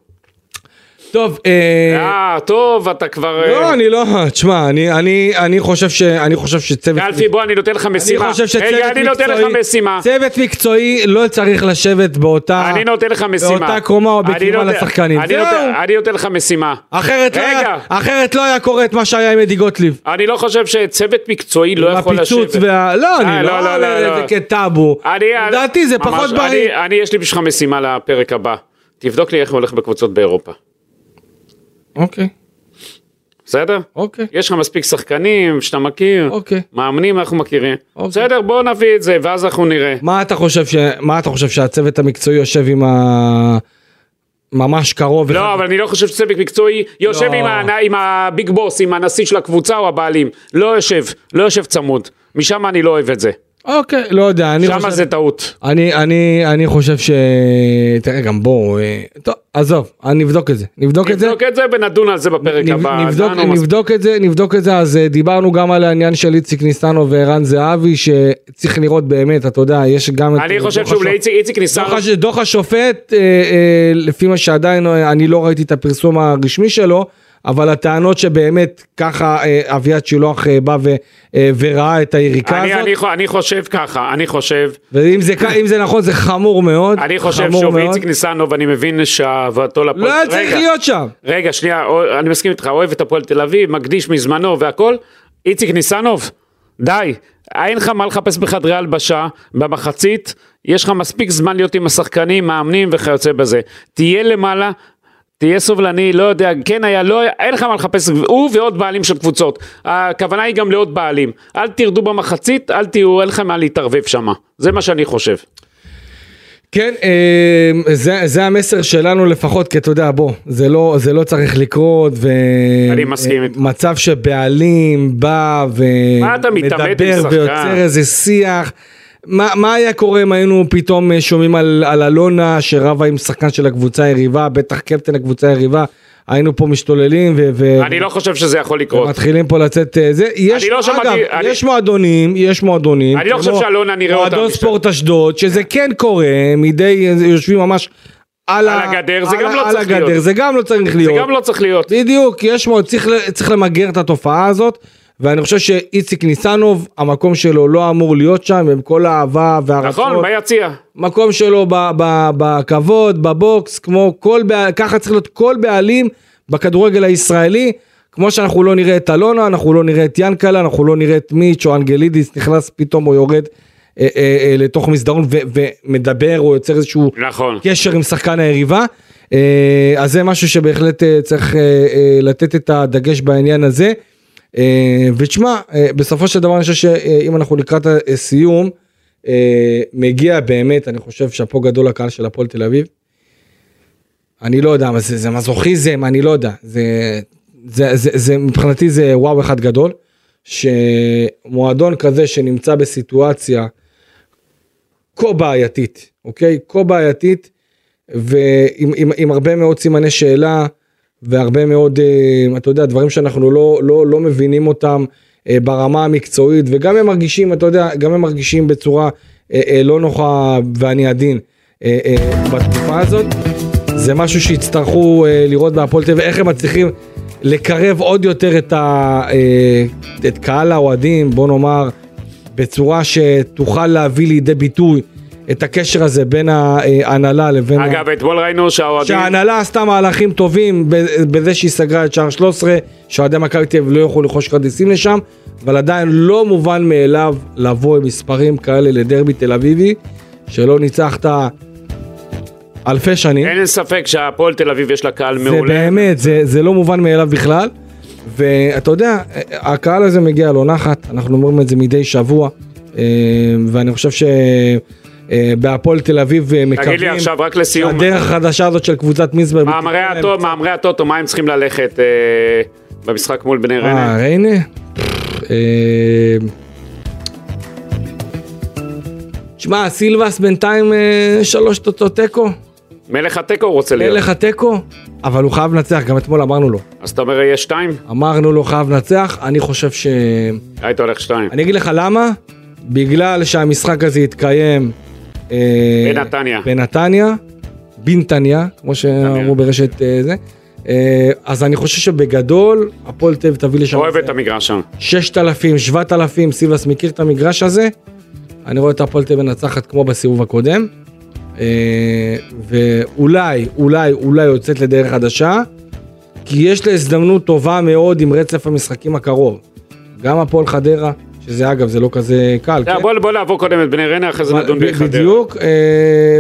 טוב, אה,
אה, טוב, אתה כבר... אה,
לא, אני לא, תשמע, אני- אני אני חושב ש- אני חושב שצוות...
קלפי, בוא, אני נותן לך
אני
משימה.
חושב שצוות
רגע, אני נותן לך
מקצועי-
משימה.
צוות מקצועי לא צריך לשבת באותה...
אני נותן לך משימה.
באותה קומה או
אני נותן-
לשחקנים.
אני. נותן- אני נותן לך משימה.
אחרת לא היה-
רגע.
אחרת לא היה קורה את מה שהיה עם אדי גוטליב.
אני לא חושב שצוות מקצועי לא יכול לשבת.
הפיצוץ וה... לא,
אה,
אני
לא,
לא
לא, לא,
את זה
לא.
כטאבו.
אני-
לדעתי זה פחות
אני-
בריא.
אני, יש לי בשבילך משימה לפרק הבא. תבדוק לי איך הוא הולך בקבוצות באירופה.
אוקיי,
בסדר?
אוקיי.
יש לך מספיק שחקנים שאתה מכיר,
אוקיי.
מאמנים אנחנו מכירים.
אוקיי.
בסדר, בוא נביא את זה, ואז אנחנו נראה.
מה אתה חושב ש... מה אתה חושב שהצוות המקצועי יושב עם ה... ממש קרוב? אחד-
לא, אבל אני לא חושב שצוות מקצועי יושב
לא.
עם, ה, עם הביג בוס, עם הנשיא של הקבוצה או הבעלים. לא יושב, לא יושב צמוד. משם אני לא אוהב את זה.
אוקיי, לא יודע, אני חושב...
זה טעות.
אני, אני, אני חושב ש... תראה, גם בוא... אה, טוב, עזוב, אני נבדוק את זה. נבדוק את זה.
נבדוק את זה ונדון על זה בפרק הבא.
נבדוק. נבדוק את זה, נבדוק את זה, אז אה, דיברנו גם על העניין של איציק ניסנו וערן זהבי, שצריך לראות באמת, אתה יודע, יש גם את...
אני
אה,
חושב שהוא לאיציק.
דוח הש- דוח השופט, אה, אה, לפי מה שעדיין אה, אני לא ראיתי את הפרסום הרשמי שלו, אבל הטענות שבאמת ככה אה, אביעד שילוח אה, בא ו- אה, וראה את היריקה
אני,
הזאת,
אני, אני חושב ככה, אני חושב,
ואם זה, זה נכון זה חמור מאוד,
אני חושב שוב. איציק ניסנוב, אני מבין שאהבתו לפועל...
לא היה צריך להיות שם.
רגע, שנייה, אני מסכים איתך, אוהב את הפועל תל אביב, מקדיש מזמנו והכל. איציק ניסנוב, די, אין לך מה לחפש בחדרי הלבשה, במחצית, יש לך מספיק זמן להיות עם השחקנים, מאמנים וכיוצא בזה. תהיה למעלה. תהיה סובלני, לא יודע, כן היה, לא היה, אין לך מה לחפש, הוא ועוד בעלים של קבוצות. הכוונה היא גם לעוד בעלים. אל תרדו במחצית, אל תהיו, אין לכם מה להתערבב שם. זה מה שאני חושב.
כן, אה, זה, זה המסר שלנו לפחות, כי אתה יודע, בוא, זה לא, זה לא צריך לקרות, ו...
אני מסכים איתך.
מצב שבעלים בא ומדבר? ויוצר איזה שיח. מה, מה היה קורה אם היינו פתאום אה, שומעים על, על אלונה שרבה עם שחקן של הקבוצה היריבה, בטח קפטן הקבוצה היריבה, היינו פה משתוללים ו... ו...
אני לא חושב שזה יכול לקרות.
מתחילים פה לצאת אה, זה, יש,
לא שמעתי-
אגב,
אני-
יש מועדונים, יש מועדונים,
אני לא חושב שאלונה נראה אותם
מועדון. ספורט אשדוד, שזה כן קורה, מדי יושבים ממש על,
על הגדר, זה
על
גם לא
על
צריך
הגדר,
להיות.
זה גם לא צריך
זה
להיות,
גם לא צריך להיות.
בדיוק, יש מאוד, צריך, צריך למגר את התופעה הזאת, ואני חושב שאיציק ניסנוב, המקום שלו לא אמור להיות שם, עם כל האהבה והרצון,
נכון, ביציע.
מקום שלו ב- ב- בכבוד, בבוקס, כמו כל, ככה צריך להיות כל בעלים בכדורגל הישראלי. כמו שאנחנו לא נראה את אלונה, אנחנו לא נראה את ינקלה, אנחנו לא נראה את מיץ' או אנגלידיס נכנס פתאום או יורד אה, אה, אה, לתוך מסדרון ו- ומדבר או יוצר איזשהו
נכון.
קשר עם שחקן היריבה. אה, אז זה משהו שבהחלט אה, צריך אה, אה, לתת את הדגש בעניין הזה. אה, ותשמע, אה, בסופו של דבר אני חושב שאם אנחנו לקראת הסיום, אה, מגיע באמת, אני חושב שאפו גדול לקהל של הפועל תל אביב. אני לא יודע, זה, זה מזוכיזם, אני לא יודע. זה, זה, זה, זה, מבחינתי זה וואו אחד גדול. שמועדון כזה שנמצא בסיטואציה כה בעייתית, אוקיי? כה בעייתית, ועם עם, עם הרבה מאוד סימני שאלה, והרבה מאוד, אה, אתה יודע, דברים שאנחנו לא, לא, לא מבינים אותם אה, ברמה המקצועית, וגם הם מרגישים, אתה יודע, גם הם מרגישים בצורה אה, לא נוחה, ואני עדין, בתקופה הזאת. זה משהו שיצטרכו לראות בהפועל תל איך הם מצליחים לקרב עוד יותר את, ה, את קהל האוהדים, בוא נאמר, בצורה שתוכל להביא לידי ביטוי את הקשר הזה בין ההנהלה לבין... ה-
אגב, אתמול ראינו שהאוהדים...
שההנהלה עשתה מהלכים טובים בזה שהיא סגרה את שער 13, שאוהדי מכבי תל אביב לא יכלו לרכוש כרטיסים לשם, אבל עדיין לא מובן מאליו לבוא עם מספרים כאלה לדרבי תל אביבי, שלא ניצחת אלפי שנים.
אין ספק שהפועל תל אביב יש לה קהל
זה
מעולה.
באמת, זה, זה לא מובן מאליו בכלל. ואתה יודע, הקהל הזה מגיע לו נחת, אנחנו אומרים את זה מדי שבוע, אה, ואני חושב אה, בהפועל תל אביב אה, מקווים.
תגיד לי עכשיו, רק לסיום,
שהדרך החדשה הזאת של קבוצת מינסברג.
מאמרי הטוטו, מה הם צריכים ללכת אה, במשחק מול בני
אה,
ריינה?
ריינה? אה, שמע, סילבס בינתיים אה, שלוש תוצאות תיקו.
מלך התיקו הוא רוצה להיות.
מלך התיקו, אבל הוא חייב לנצח, גם אתמול אמרנו לו.
אז אתה אומר יהיה שתיים?
אמרנו לו חייב לנצח, אני חושב ש...
היית הולך שתיים.
אני אגיד לך למה, בגלל שהמשחק הזה יתקיים... אה,
בנתניה.
בנתניה, בנתניה, כמו שאמרו ברשת אה, זה. אה, אז אני חושב שבגדול, הפועל תל אביב תביא לשם...
אוהב את המגרש שם.
6,000, 7,000, סילבס מכיר את המגרש הזה. אני רואה את הפועל תל אביב מנצחת כמו בסיבוב הקודם. ואולי, אולי, אולי יוצאת לדרך חדשה, כי יש לה הזדמנות טובה מאוד עם רצף המשחקים הקרוב. גם הפועל חדרה, שזה אגב, זה לא כזה קל.
יאללה,
כן?
בוא בוא נעבור קודם את בני ריינה, אחרי זה נדון בחדרה.
בדיוק, אה,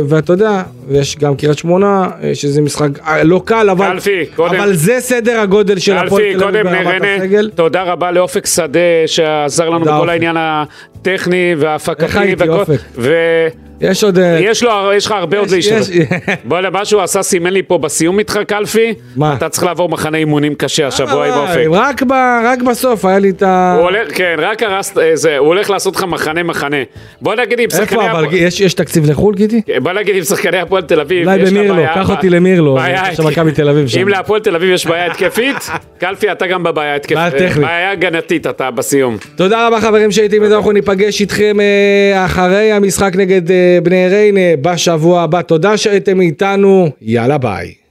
ואתה יודע, ויש גם קריית שמונה, אה, שזה משחק אה, לא קל, אבל,
קלפי, קודם-
אבל זה סדר הגודל של הפועל
אלפי,
תל אביב ברמת הסגל.
תודה רבה לאופק שדה שעזר לנו בכל. העניין הטכני
איך
וההפקתי.
הייתי,
וכל-
אופק?
ו-
יש עוד... אה,
יש לו, יש לך הרבה עוד
יש-
להשתתף.
יש-
בוא למה שהוא עשה, סימן לי פה בסיום איתך קלפי,
מה?
אתה צריך לעבור מחנה אימונים קשה השבוע עם אופק.
אה, רק ב- רק בסוף היה לי את ה...
הוא הולך, כן, רק הרסת, אה, זה, הוא הולך לעשות לך מחנה מחנה. בוא נגיד עם שחקני
איפה אבל?
הפועל-
יש יש תקציב לחו"ל גיטי?
בוא נגיד עם שחקני הפועל תל אביב,
אולי במירלו, קח אותי למירלו, יש. מכבי תל אביב שם.
אם להפועל תל אביב יש בעיה התקפית, [laughs] קלפי אתה גם בבעיה התקפית.
בעיה
הגנתית אתה בסיום.
תודה רבה חברים שהייתם איתנו, אנחנו ניפגש איתכם אחרי המשחק נגד בני ריינה בשבוע הבא. תודה שהייתם איתנו, יאללה ביי.